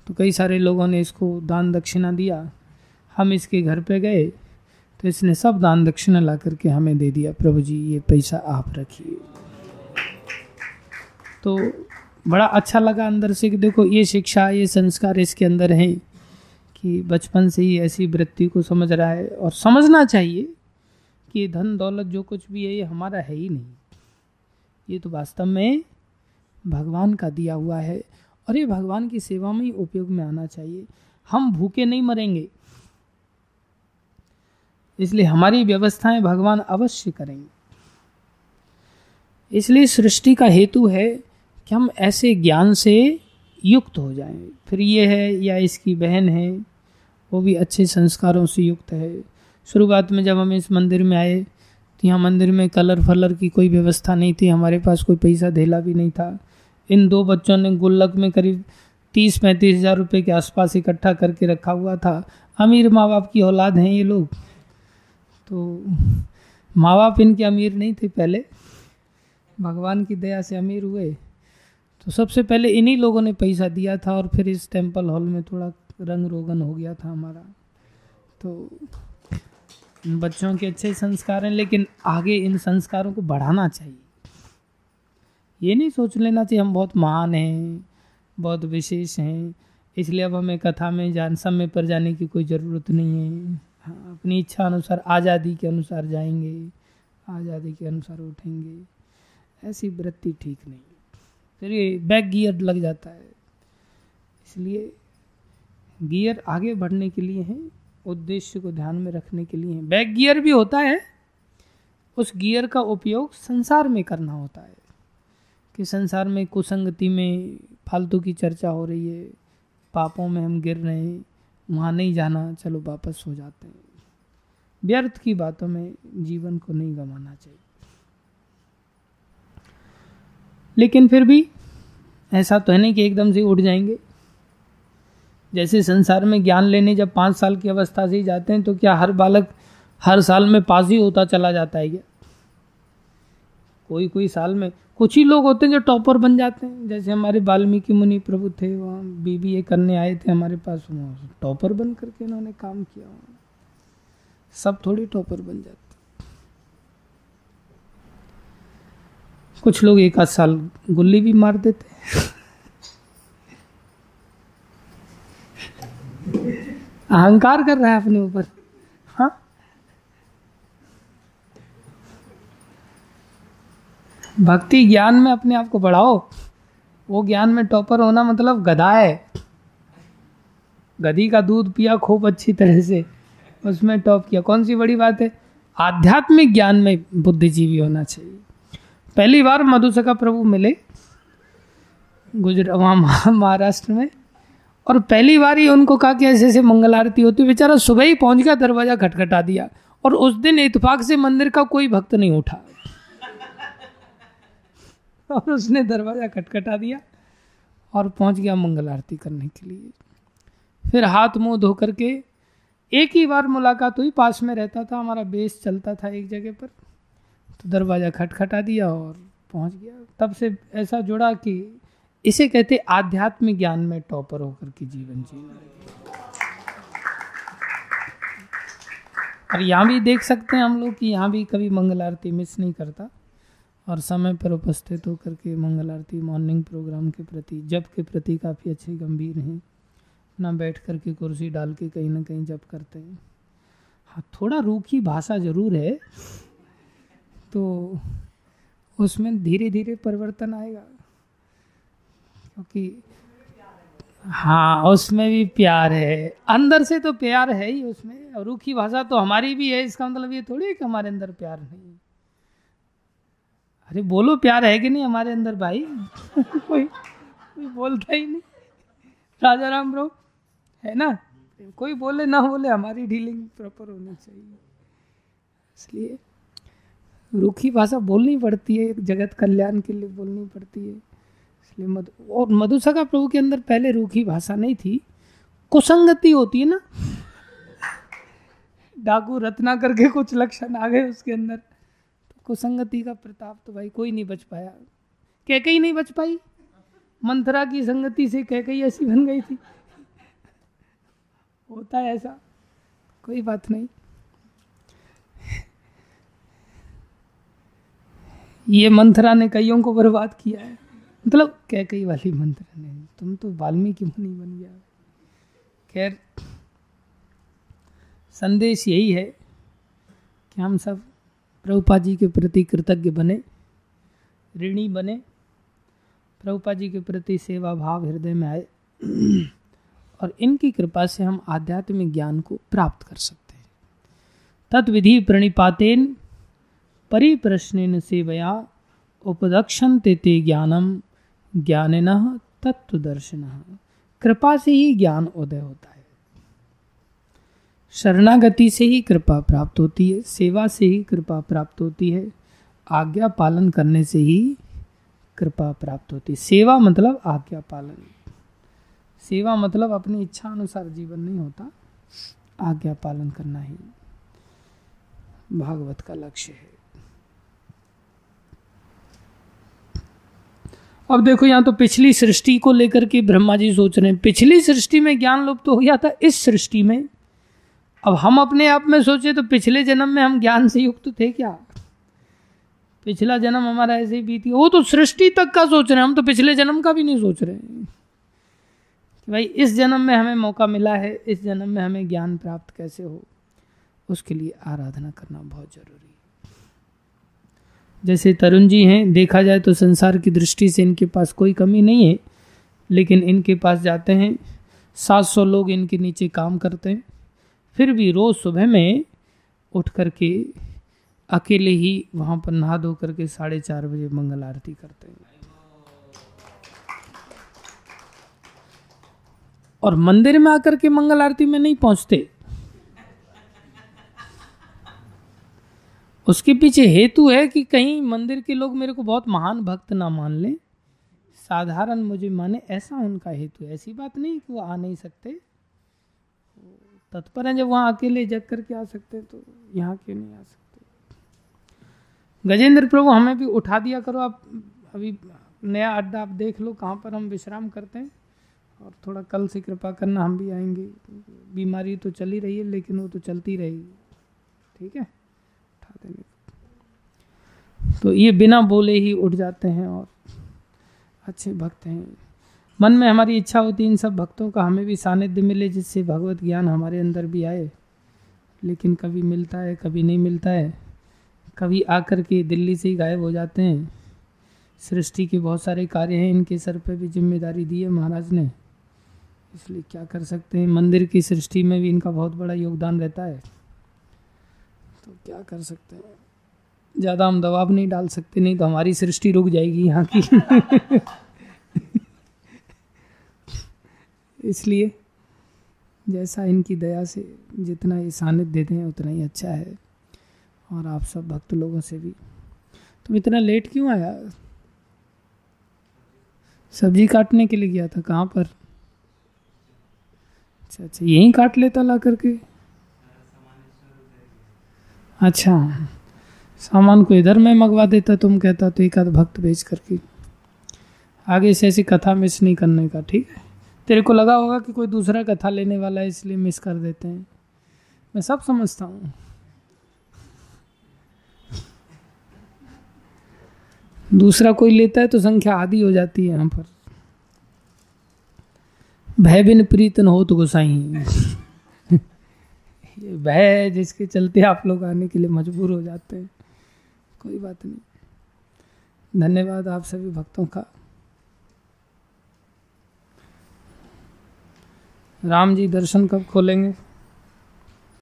तो कई सारे लोगों ने इसको दान दक्षिणा दिया। हम इसके घर पे गए तो इसने सब दान दक्षिणा ला करके हमें दे दिया। प्रभु जी, ये पैसा आप रखिए। तो बड़ा अच्छा लगा अंदर से कि देखो ये शिक्षा, ये संस्कार इसके अंदर हैं कि बचपन से ही ऐसी वृत्ति को समझ रहा है और समझना चाहिए कि धन दौलत जो कुछ भी है, ये हमारा है ही नहीं। ये तो वास्तव में भगवान का दिया हुआ है और ये भगवान की सेवा में ही उपयोग में आना चाहिए। हम भूखे नहीं मरेंगे। इसलिए हमारी व्यवस्थाएँ भगवान अवश्य करेंगे। इसलिए सृष्टि का हेतु है कि हम ऐसे ज्ञान से युक्त हो जाएँ। फिर ये है, या इसकी बहन है, वो भी अच्छे संस्कारों से युक्त है। शुरुआत में जब हम इस मंदिर में आए तो यहाँ मंदिर में कलर फलर की कोई व्यवस्था नहीं थी, हमारे पास कोई पैसा धेला भी नहीं था। इन दो बच्चों ने गुल्लक में करीब तीस पैंतीस हज़ार रुपये के आसपास इकट्ठा करके रखा हुआ था। अमीर माँ बाप की औलाद हैं ये लोग। तो माँ बाप इनके अमीर नहीं थे पहले। भगवान की दया से अमीर हुए। तो सबसे पहले इन्हीं लोगों ने पैसा दिया था और फिर इस टेंपल हॉल में थोड़ा रंग रोगन हो गया था हमारा। तो बच्चों के अच्छे संस्कार हैं, लेकिन आगे इन संस्कारों को बढ़ाना चाहिए। ये नहीं सोच लेना चाहिए, हम बहुत महान हैं, बहुत विशेष हैं, इसलिए अब हमें कथा में जान, समय पर जाने की कोई ज़रूरत नहीं है। हाँ अपनी इच्छा अनुसार, आज़ादी के अनुसार जाएँगे, आज़ादी के अनुसार उठेंगे। ऐसी वृत्ति ठीक नहीं। फिर ये बैक गियर लग जाता है। इसलिए गियर आगे बढ़ने के लिए है, उद्देश्य को ध्यान में रखने के लिए है। बैक गियर भी होता है, उस गियर का उपयोग संसार में करना होता है। कि संसार में कुसंगति में फालतू की चर्चा हो रही है, पापों में हम गिर रहे हैं, वहाँ नहीं जाना, चलो वापस हो जाते हैं। व्यर्थ की बातों में जीवन को नहीं गंवाना चाहिए। लेकिन फिर भी ऐसा तो है नहीं कि एकदम से उठ जाएँगे। जैसे संसार में ज्ञान लेने जब पाँच साल की अवस्था से ही जाते हैं तो क्या हर बालक हर साल में पास ही होता चला जाता है क्या? कोई कोई साल में। कुछ ही लोग होते हैं जो टॉपर बन जाते हैं। जैसे हमारे वाल्मीकि मुनि प्रभु थे, वहाँ बी बी ए करने आए थे हमारे पास टॉपर बन करके इन्होंने काम किया। सब थोड़ी टॉपर बन जाते कुछ लोग एक आध साल गुल्ली भी मार देते हैं। अहंकार कर रहा है अपने ऊपर। हाँ? भक्ति ज्ञान में अपने आप को बढ़ाओ। वो ज्ञान में टॉपर होना मतलब गधा है। गधी का दूध पिया खूब अच्छी तरह से। उसमें टॉप किया। कौन सी बड़ी बात है? आध्यात्मिक ज्ञान में बुद्धिजीवी होना चाहिए। पहली बार मधुसका प्रभु मिले गुजरात वहाँ महाराष्ट्र में। और पहली बार ही उनको कहा कि ऐसे ऐसे मंगल आरती होती बेचारा सुबह ही पहुँच गया, दरवाज़ा खटखटा दिया। और उस दिन इतफाक से मंदिर का कोई भक्त नहीं उठा। [laughs] और उसने दरवाज़ा खटखटा दिया और पहुँच गया मंगल आरती करने के लिए। फिर हाथ मुँह धो करके एक ही बार मुलाकात हुई, पास में रहता था, हमारा बेस चलता था एक जगह पर। तो दरवाज़ा खटखटा दिया और पहुँच गया। तब से ऐसा जुड़ा कि इसे कहते आध्यात्मिक ज्ञान में टॉपर होकर के जीवन जीना। और यहाँ भी देख सकते हैं हम लोग कि यहाँ भी कभी मंगल आरती मिस नहीं करता और समय पर उपस्थित होकर के मंगल आरती मॉर्निंग प्रोग्राम के प्रति जब के प्रति काफ़ी अच्छे गंभीर हैं। ना बैठ कर के कुर्सी डाल के कहीं ना कहीं जब करते हैं। हाँ थोड़ा रूखी भाषा ज़रूर है तो उसमें धीरे धीरे परिवर्तन आएगा। क्योंकि हाँ उसमें भी प्यार है। अंदर से तो प्यार है ही उसमें, और रूखी भाषा तो हमारी भी है, इसका मतलब ये थोड़ी है कि हमारे अंदर प्यार नहीं अरे, बोलो प्यार है कि नहीं हमारे अंदर भाई? [laughs] कोई कोई बोलता ही नहीं। राजा राम ब्रो, है ना? कोई बोले ना बोले, हमारी डीलिंग प्रॉपर होनी चाहिए। इसलिए रूखी भाषा बोलनी पड़ती है, जगत कल्याण के लिए बोलनी पड़ती है। इसलिए मधु, और मधुसका प्रभु के अंदर पहले रूखी भाषा नहीं थी, कुसंगति होती है ना। डाकू रत्ना करके कुछ लक्षण आ गए उसके अंदर। तो कुसंगति का प्रताप तो भाई कोई नहीं बच पाया। कह ही नहीं बच पाई? मंथरा की संगति से कह कही ऐसी बन गई थी। होता है ऐसा, कोई बात नहीं। ये मंथरा ने कईयों को बर्बाद किया है। मतलब कह कई वाली मंत्र नहीं तुम तो वाल्मीकि मुनि बन गया। खैर, संदेश यही है कि हम सब प्रभुपा जी के प्रति कृतज्ञ बने, ऋणी बने प्रभुपा जी के प्रति सेवा भाव हृदय में आए, और इनकी कृपा से हम आध्यात्मिक ज्ञान को प्राप्त कर सकते हैं। तत्विधि प्रणिपातेन परिप्रश्न सेवया उपदक्षन्ते ते ज्ञानम ज्ञान तत्व दर्शन कृपा से ही ज्ञान उदय होता है। शरणागति से ही कृपा प्राप्त होती है, सेवा से ही कृपा प्राप्त होती है, आज्ञा पालन करने से ही कृपा प्राप्त होती है। सेवा मतलब आज्ञा पालन। सेवा मतलब अपनी इच्छा अनुसार जीवन नहीं होता, आज्ञा पालन करना ही भागवत का लक्ष्य है। अब देखो यहाँ तो पिछली सृष्टि को लेकर के ब्रह्मा जी सोच रहे हैं। पिछली सृष्टि में ज्ञान लुप्त तो हो गया था, इस सृष्टि में। अब हम अपने आप में सोचे तो पिछले जन्म में हम ज्ञान से युक्त थे क्या? पिछला जन्म हमारा ऐसे ही बीती। वो तो सृष्टि तक का सोच रहे हैं, हम तो पिछले जन्म का भी नहीं सोच रहे हैं। कि भाई, इस जन्म में हमें मौका मिला है, इस जन्म में हमें ज्ञान प्राप्त कैसे हो, उसके लिए आराधना करना बहुत ज़रूरी जैसे तरुण जी हैं, देखा जाए तो संसार की दृष्टि से इनके पास कोई कमी नहीं है, लेकिन इनके पास जाते हैं, सात सौ लोग इनके नीचे काम करते हैं, फिर भी रोज़ सुबह में उठ कर के अकेले ही वहाँ पर नहा धो करके साढ़े चार बजे मंगल आरती करते हैं। और मंदिर में आकर के मंगल आरती में नहीं पहुँचते। उसके पीछे हेतु है कि कहीं मंदिर के लोग मेरे को बहुत महान भक्त ना मान लें। साधारण मुझे माने ऐसा उनका हेतु है। ऐसी बात नहीं कि वो आ नहीं सकते। तत्पर हैं जब वहाँ अकेले जग करके आ सकते तो यहाँ क्यों नहीं आ सकते? गजेंद्र प्रभु, हमें भी उठा दिया करो। आप अभी नया अड्डा आप देख लो, कहाँ पर हम विश्राम करते हैं। और थोड़ा कल से कृपा करना, हम भी आएँगे। बीमारी तो चली रही है, लेकिन वो तो चलती रहेगी। ठीक है? देने तो ये बिना बोले ही उठ जाते हैं और अच्छे भक्त हैं। मन में हमारी इच्छा होती है इन सब भक्तों का, हमें भी सानिध्य मिले जिससे भगवत ज्ञान हमारे अंदर भी आए। लेकिन कभी मिलता है, कभी नहीं मिलता है। कभी आकर के दिल्ली से ही गायब हो जाते हैं। सृष्टि के बहुत सारे कार्य हैं, इनके सर पर भी ज़िम्मेदारी दी है महाराज ने। इसलिए क्या कर सकते हैं? मंदिर की सृष्टि में भी इनका बहुत बड़ा योगदान रहता है। तो क्या कर सकते हैं? ज़्यादा हम दबाव नहीं डाल सकते, नहीं तो हमारी सृष्टि रुक जाएगी यहाँ की। [laughs] इसलिए जैसा इनकी दया से जितना ये सानिध्य देते हैं, उतना ही अच्छा है। और आप सब भक्त लोगों से भी। तुम इतना लेट क्यों आया? सब्ज़ी काटने के लिए गया था, कहाँ पर? अच्छा अच्छा यहीं काट लेता ला करके। अच्छा। सामान को इधर में मंगवा देता, तुम कहता तो एक आध भक्त भेज करके। आगे से ऐसी कथा मिस नहीं करने का, ठीक है? तेरे को लगा होगा कि कोई दूसरा कथा लेने वाला है, इसलिए मिस कर देते हैं। मैं सब समझता हूँ। दूसरा कोई लेता है तो संख्या आधी हो जाती है यहाँ पर। भय बिन प्रीतन हो तो गुसाई। भय जिसके चलते आप लोग आने के लिए मजबूर हो जाते हैं। कोई बात नहीं। धन्यवाद आप सभी भक्तों का। राम जी, दर्शन कब खोलेंगे?